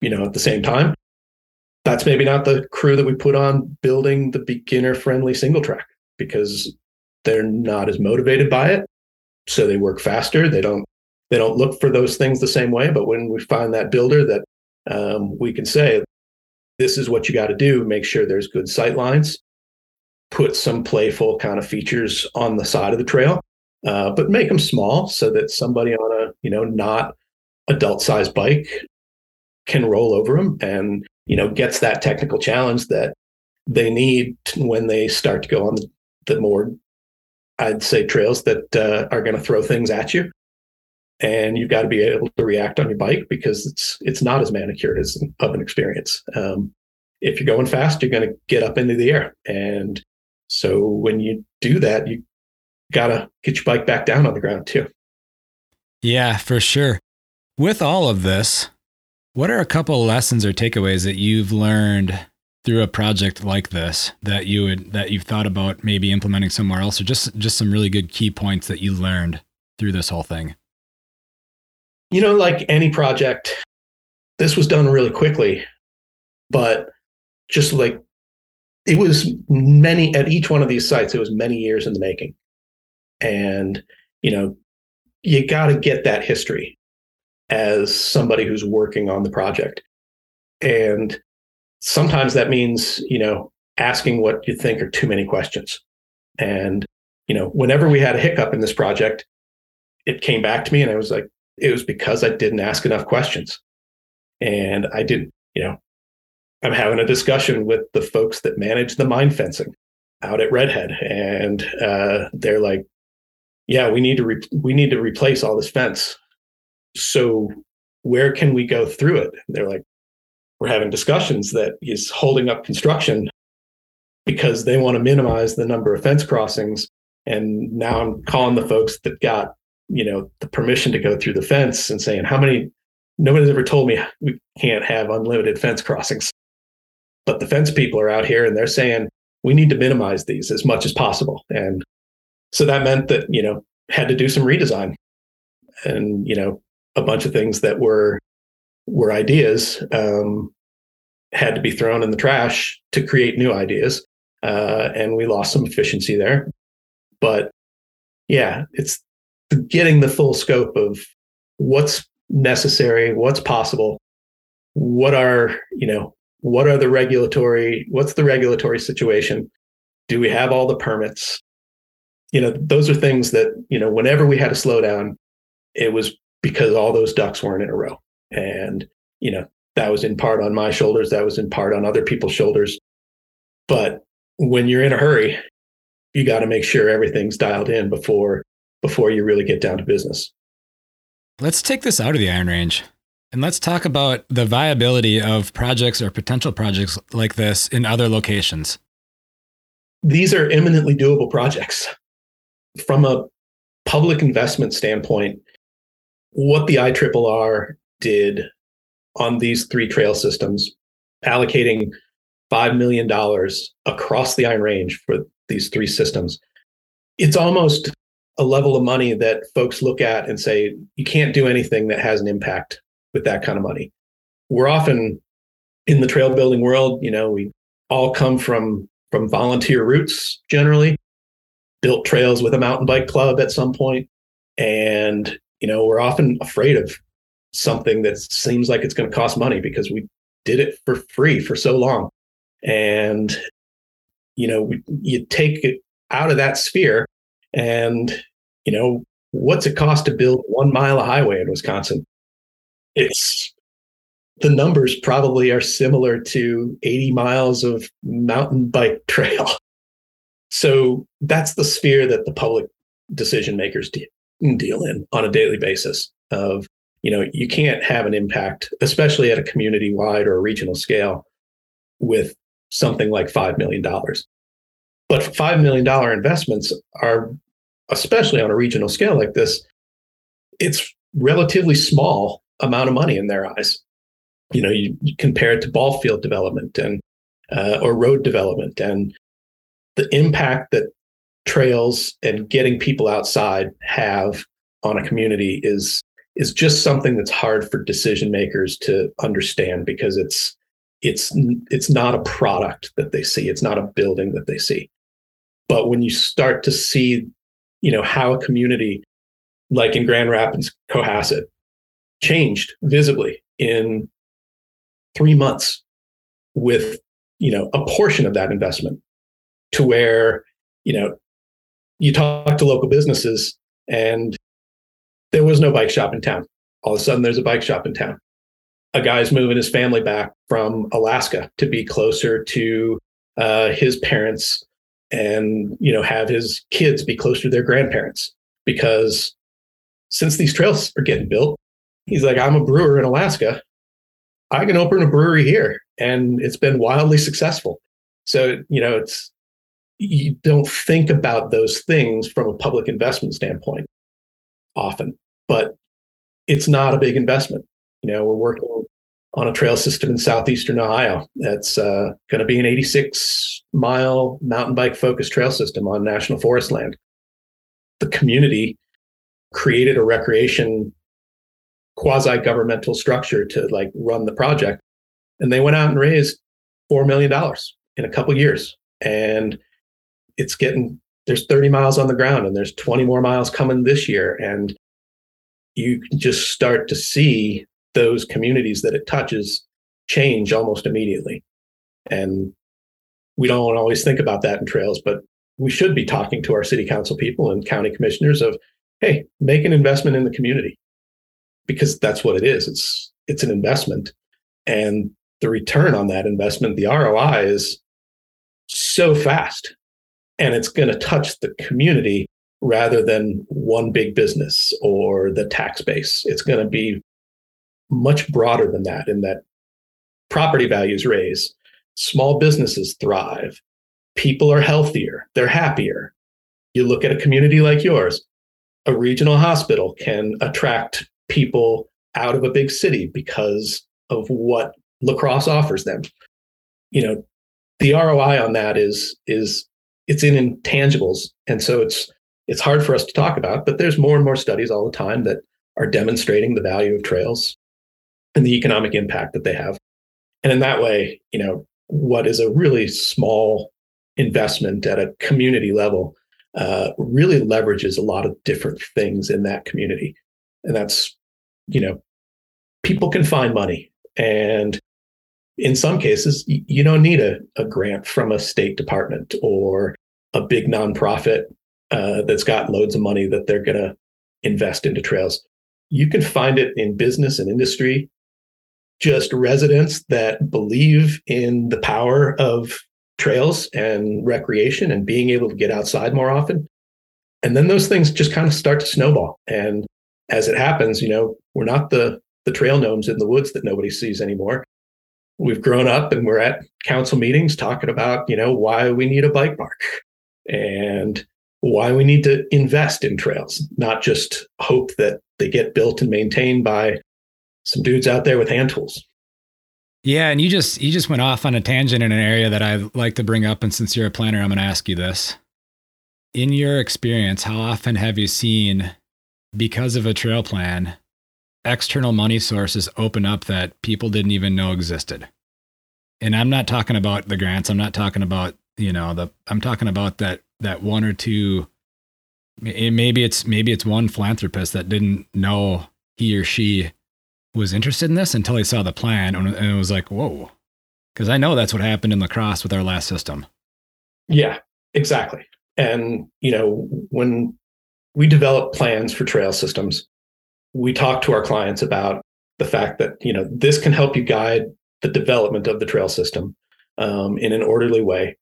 you know, at the same time, that's maybe not the crew that we put on building the beginner friendly single track because they're not as motivated by it, so they work faster. They don't they don't look for those things the same way. But when we find that builder that um, we can say, this is what you got to do. Make sure there's good sight lines. Put some playful kind of features on the side of the trail, uh, but make them small so that somebody on a you know not adult sized bike can roll over them and you know gets that technical challenge that they need when they start to go on the, more I'd say trails that uh, are going to throw things at you and you've got to be able to react on your bike because it's it's not as manicured as of an experience. Um, if you're going fast, you're going to get up into the air, and so when you do that, you got to get your bike back down on the ground too. Yeah, for sure. With all of this, what are a couple lessons or takeaways that you've learned through a project like this that you would that you've thought about maybe implementing somewhere else, or just just some really good key points that you learned through this whole thing? You know, like any project, this was done really quickly, but just like it was many at each one of these sites, it was many years in the making. And, you know, you got to get that history as somebody who's working on the project. And sometimes that means, you know, asking what you think are too many questions. And, you know, whenever we had a hiccup in this project, it came back to me and I was like, it was because I didn't ask enough questions. And I didn't, you know, I'm having a discussion with the folks that manage the mine fencing out at Redhead. And uh, they're like, yeah, we need to re- we need to replace all this fence. So where can we go through it? And they're like, we're having discussions that is holding up construction because they want to minimize the number of fence crossings. And now I'm calling the folks that got you know the permission to go through the fence and saying how many nobody's ever told me we can't have unlimited fence crossings but the fence people are out here and they're saying we need to minimize these as much as possible and so that meant that you know had to do some redesign and you know a bunch of things that were were ideas um, had to be thrown in the trash to create new ideas uh, and we lost some efficiency there but yeah it's getting the full scope of what's necessary, what's possible, what are, you know, what are the regulatory, what's the regulatory situation? Do we have all the permits? You know, those are things that, you know, whenever we had a slowdown, it was because all those ducks weren't in a row. And, you know, that was in part on my shoulders, that was in part on other people's shoulders. But when you're in a hurry, you got to make sure everything's dialed in before before you really get down to business. Let's take this out of the Iron Range and let's talk about the viability of projects or potential projects like this in other locations. These are eminently doable projects. From a public investment standpoint, what the IRRR did on these three trail systems, allocating $5 million across the Iron Range for these three systems, it's almost a level of money that folks look at and say, you can't do anything that has an impact with that kind of money. We're often in the trail building world, you know, we all come from from volunteer roots generally, built trails with a mountain bike club at some point, and you know, we're often afraid of something that seems like it's going to cost money because we did it for free for so long. And you know, we, you take it out of that sphere and you know, what's it cost to build one mile of highway in Wisconsin? It's the numbers probably are similar to 80 miles of mountain bike trail. So that's the sphere that the public decision makers deal in on a daily basis of you know you can't have an impact especially at a community wide or a regional scale with something like $5 million but $5 million investments are especially on a regional scale like this it's relatively small amount of money in their eyes. You know you, you compare it to ball field development and uh, or road development and the impact that trails and getting people outside have on a community is is just something that's hard for decision makers to understand because it's it's it's not a product that they see. It's not a building that they see. But when you start to see you know how a community like in grand rapids cohasset changed visibly in three months with you know a portion of that investment to where you know you talk to local businesses and there was no bike shop in town. All of a sudden, there's a bike shop in town. A guy's moving his family back from Alaska to be closer to uh, his parents and you know have his kids be closer to their grandparents because since these trails are getting built he's like i'm a brewer in alaska i can open a brewery here and it's been wildly successful so you know it's you don't think about those things from a public investment standpoint often, but it's not a big investment. You know, we're working on a trail system in southeastern Ohio that's uh, going to be an 86 mile mountain bike focused trail system on national forest land. The community created a recreation quasi governmental structure to like run the project, and they went out and raised four million dollars in a couple years. And it's getting there's 30 miles on the ground and there's 20 more miles coming this year. And you just start to see those communities that it touches change almost immediately. And we don't always think about that in trails but we should be talking to our city council people and county commissioners of hey make an investment in the community because that's what it is. It's it's an investment. And the return on that investment the roi is so fast and it's going to touch the community rather than one big business or the tax base. It's going to be much broader than that, in that property values raise, small businesses thrive, people are healthier, they're happier. You look at a community like yours, a regional hospital can attract people out of a big city because of what La Crosse offers them. You know, the ROI on that is is it's in intangibles. And so it's it's hard for us to talk about, but there's more and more studies all the time that are demonstrating the value of trails and the economic impact that they have. And in that way, you know, what is a really small investment at a community level uh, really leverages a lot of different things in that community. And that's, you know, people can find money. And in some cases, you don't need a, a grant from a state department or a big nonprofit uh, that's got loads of money that they're going to invest into trails. You can find it in business and industry, just residents that believe in the power of trails and recreation and being able to get outside more often. And then those things just kind of start to snowball. And as it happens, you know, we're not the the trail gnomes in the woods that nobody sees anymore we've grown up and we're at council meetings talking about you know why we need a bike park and why we need to invest in trails not just hope that they get built and maintained by some dudes out there with hand tools. Yeah and you just you just went off on a tangent in an area that i like to bring up and since you're a planner. I'm going to ask you this. In your experience how often have you seen because of a trail plan external money sources open up that people didn't even know existed. And I'm not talking about the grants. I'm not talking about, you know, the I'm talking about that that one or two maybe it's maybe it's one philanthropist that didn't know he or she was interested in this until he saw the plan and it was like, "Whoa." Cuz I know that's what happened in La Crosse with our last system. Yeah, exactly. And, you know, when we develop plans for trail systems, we talk to our clients about the fact that you know this can help you guide the development of the trail system um, in an orderly way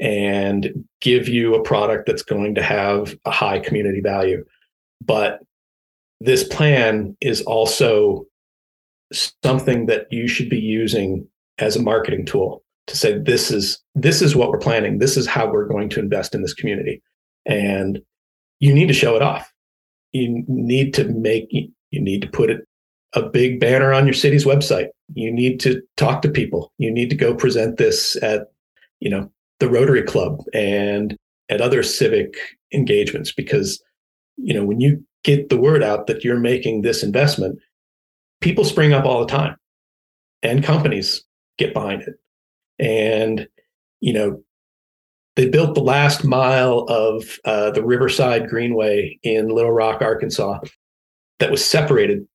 and give you a product that's going to have a high community value. But this plan is also something that you should be using as a marketing tool to say this is this is what we're planning. This is how we're going to invest in this community. And you need to show it off you need to make you need to put a big banner on your city's website. You need to talk to people. You need to go present this at you know the rotary club and at other civic engagements because you know when you get the word out that you're making this investment people spring up all the time and companies get behind it. And you know they built the last mile of uh, the riverside greenway in little rock arkansas that was separated.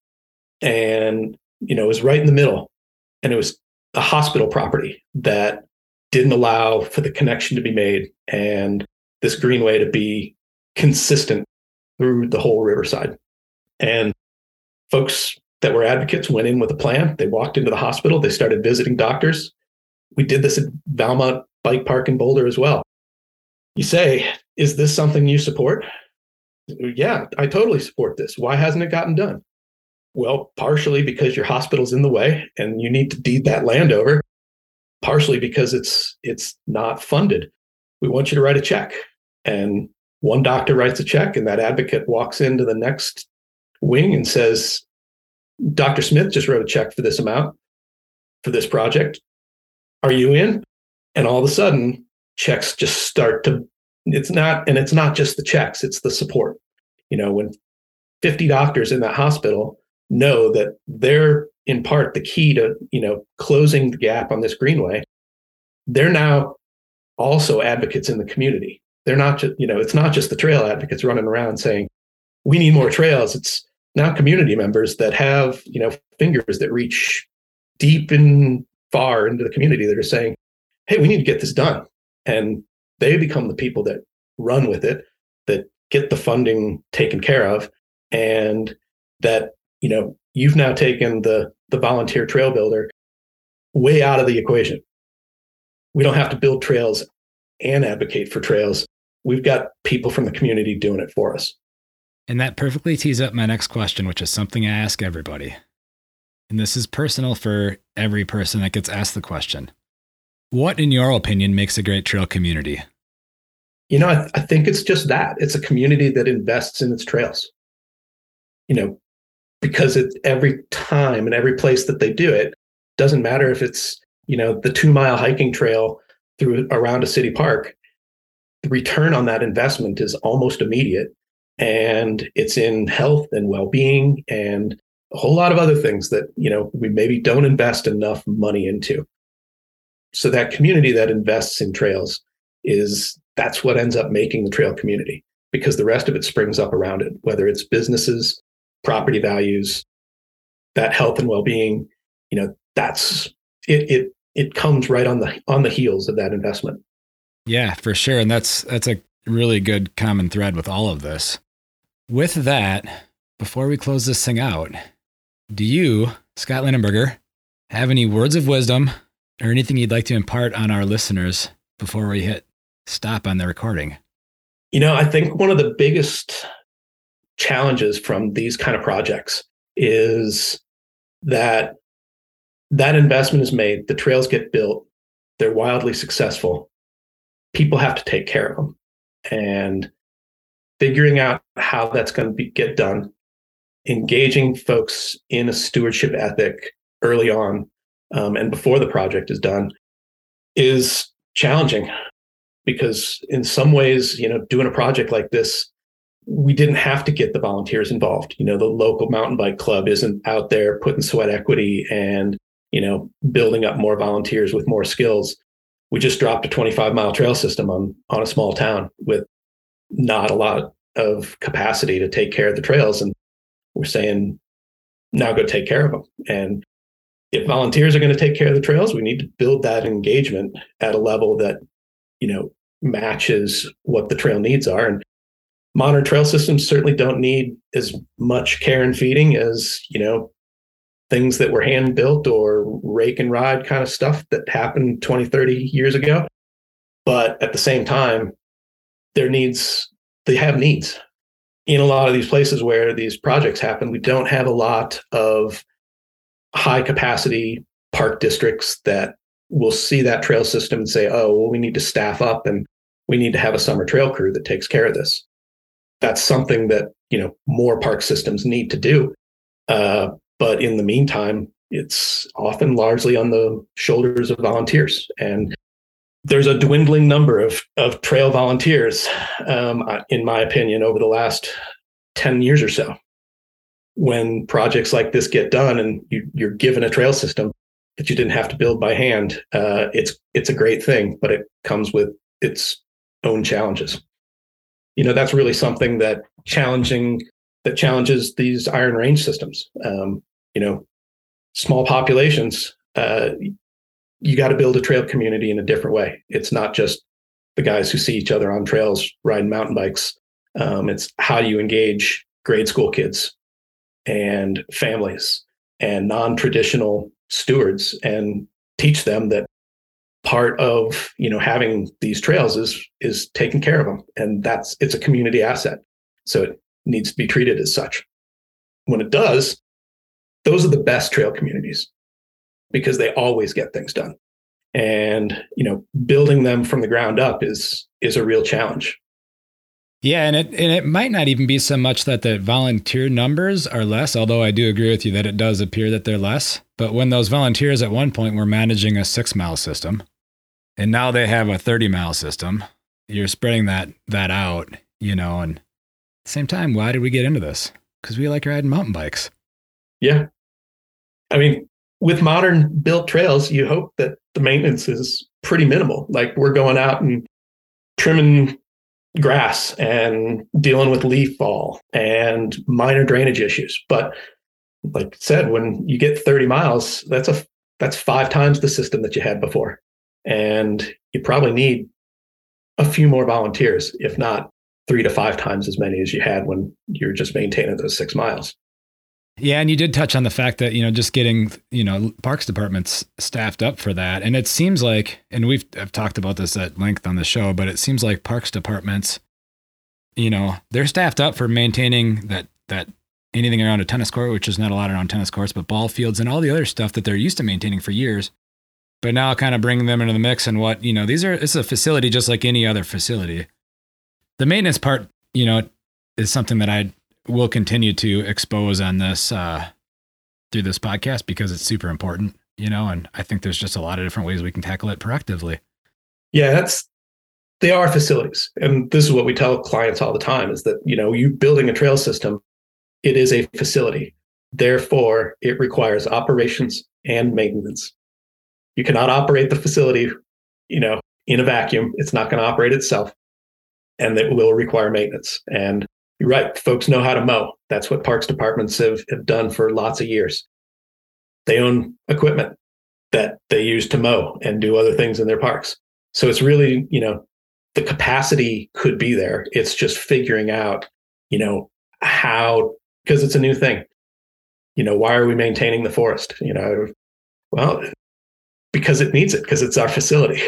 And you know it was right in the middle. And it was a hospital property that didn't allow for the connection to be made and this greenway to be consistent through the whole riverside. And folks that were advocates went in with a plan. They walked into the hospital. They started visiting doctors. We did this at Valmont Bike Park in Boulder as well. You say, is this something you support? Yeah, I totally support this. Why hasn't it gotten done? Well, partially because your hospital's in the way and you need to deed that land over. Partially because it's it's not funded. We want you to write a check. And one doctor writes a check and that advocate walks into the next wing and says, Dr. Smith just wrote a check for this amount for this project. Are you in? And all of a sudden, checks just start to, it's not, and it's not just the checks, it's the support. You know, when 50 doctors in that hospital know that they're in part the key to, you know, closing the gap on this greenway, they're now also advocates in the community. They're not just, you know, it's not just the trail advocates running around saying, we need more trails. It's now community members that have, you know, fingers that reach deep and far into the community that are saying, hey, we need to get this done. And they become the people that run with it, that get the funding taken care of, and that, you know, you've now taken the the volunteer trail builder way out of the equation. We don't have to build trails and advocate for trails. We've got people from the community doing it for us. And that perfectly tees up my next question, which is something I ask everybody and this is personal for every person that gets asked the question. What, in your opinion, makes a great trail community? You know, I, th- I think it's just that it's a community that invests in its trails. You know, because it every time and every place that they do it doesn't matter if it's you know the two mile hiking trail through around a city park the return on that investment is almost immediate and it's in health and well-being and a whole lot of other things that you know we maybe don't invest enough money into so that community that invests in trails is that's what ends up making the trail community because the rest of it springs up around it whether it's businesses property values that health and well-being you know that's it it it comes right on the on the heels of that investment. Yeah for sure. And that's that's a really good common thread with all of this. With that before we close this thing out do you, Scott Linnenburger, have any words of wisdom or anything you'd like to impart on our listeners before we hit stop on the recording? You know, I think one of the biggest challenges from these kind of projects is that that investment is made, the trails get built, they're wildly successful. People have to take care of them. And figuring out how that's going to be, get done engaging folks in a stewardship ethic early on um, and before the project is done is challenging because in some ways you know doing a project like this we didn't have to get the volunteers involved. You know the local mountain bike club isn't out there putting sweat equity and you know building up more volunteers with more skills. We just dropped a 25 mile trail system on on a small town with not a lot of capacity to take care of the trails. And we're saying now go take care of them. And if volunteers are going to take care of the trails, we need to build that engagement at a level that, you know, matches what the trail needs are. And modern trail systems certainly don't need as much care and feeding as, you know, things that were hand built or rake and ride kind of stuff that happened 20, 30 years ago. But at the same time, their needs, they have needs. In a lot of these places where these projects happen, we don't have a lot of high capacity park districts that will see that trail system and say, oh, well, we need to staff up and we need to have a summer trail crew that takes care of this. That's something that, you know, more park systems need to do. Uh, but in the meantime, it's often largely on the shoulders of volunteers. And there's a dwindling number of, of trail volunteers, um, in my opinion, over the last 10 years or so. When projects like this get done and you, you're given a trail system that you didn't have to build by hand, uh, it's it's a great thing, but it comes with its own challenges. You know, that's really something that challenging that challenges these iron range systems. Um, you know, small populations, uh, you got to build a trail community in a different way. It's not just the guys who see each other on trails riding mountain bikes. Um, it's how you engage grade school kids and families and non-traditional stewards and teach them that part of you know having these trails is is taking care of them. And that's it's a community asset. So it needs to be treated as such. When it does those are the best trail communities because they always get things done. And you know building them from the ground up is is a real challenge yeah and it and it might not even be so much that the volunteer numbers are less although i do agree with you that it does appear that they're less. But when those volunteers at one point were managing a six mile system and now they have a 30 mile system you're spreading that that out you know and same time why did we get into this? Because we like riding mountain bikes. Yeah. I mean with modern built trails you hope that the maintenance is pretty minimal. Like we're going out and trimming grass and dealing with leaf fall and minor drainage issues but like I said when you get 30 miles that's a that's five times the system that you had before and you probably need a few more volunteers, if not three to five times as many as you had when you're just maintaining those six miles. Yeah, and you did touch on the fact that, you know, just getting, you know, parks departments staffed up for that. And it seems like, and we've I've talked about this at length on the show, but it seems like parks departments, you know, they're staffed up for maintaining that that anything around a tennis court, which is not a lot around tennis courts, but ball fields and all the other stuff that they're used to maintaining for years but now kind of bringing them into the mix and what you know these are it's a facility just like any other facility the maintenance part you know is something that i will continue to expose on this uh, through this podcast because it's super important you know and i think there's just a lot of different ways we can tackle it proactively yeah that's they are facilities and this is what we tell clients all the time is that you know you building a trail system it is a facility therefore it requires operations and maintenance you cannot operate the facility, you know, in a vacuum. It's not going to operate itself, and it will require maintenance. And you're right, folks know how to mow. That's what parks departments have, have done for lots of years. They own equipment that they use to mow and do other things in their parks. So it's really, you know, the capacity could be there. It's just figuring out, you know, how because it's a new thing. You know, why are we maintaining the forest? You know, well, because it needs it because it's our facility.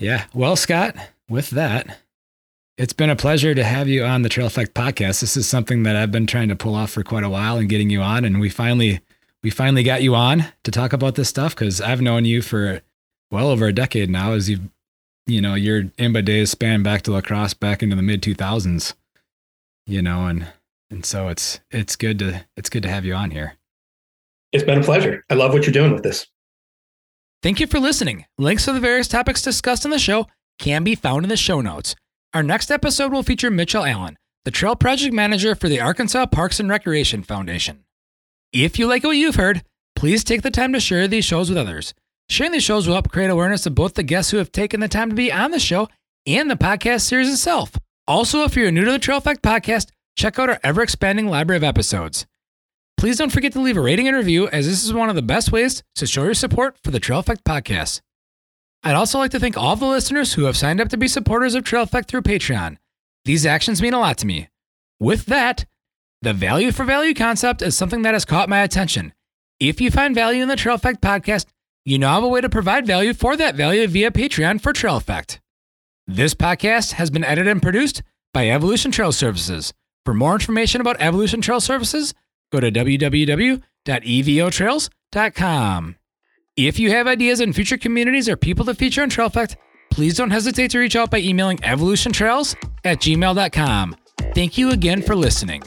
Yeah. Well, Scott, with that, it's been a pleasure to have you on the Trail Effect podcast. This is something that I've been trying to pull off for quite a while and getting you on and we finally we finally got you on to talk about this stuff cuz I've known you for well over a decade now as you've you know, your IMBA days span back to La Crosse back into the mid 2000s. You know, and and so it's it's good to it's good to have you on here. It's been a pleasure. I love what you're doing with this. Thank you for listening. Links to the various topics discussed in the show can be found in the show notes. Our next episode will feature Mitchell Allen, the Trail Project Manager for the Arkansas Parks and Recreation Foundation. If you like what you've heard, please take the time to share these shows with others. Sharing these shows will help create awareness of both the guests who have taken the time to be on the show and the podcast series itself. Also, if you're new to the Trail Effect podcast, check out our ever expanding library of episodes. Please don't forget to leave a rating and review, as this is one of the best ways to show your support for the Trail Effect podcast. I'd also like to thank all the listeners who have signed up to be supporters of Trail Effect through Patreon. These actions mean a lot to me. With that, the value for value concept is something that has caught my attention, If you find value in the Trail Effect podcast, you now have a way to provide value for that value via Patreon for Trail Effect. This podcast has been edited and produced by Evolution Trail Services. For more information about Evolution Trail Services, go to www.evotrails.com. If you have ideas on future communities or people to feature on Trail Effect, please don't hesitate to reach out by emailing evolutiontrails at gmail.com. Thank you again for listening.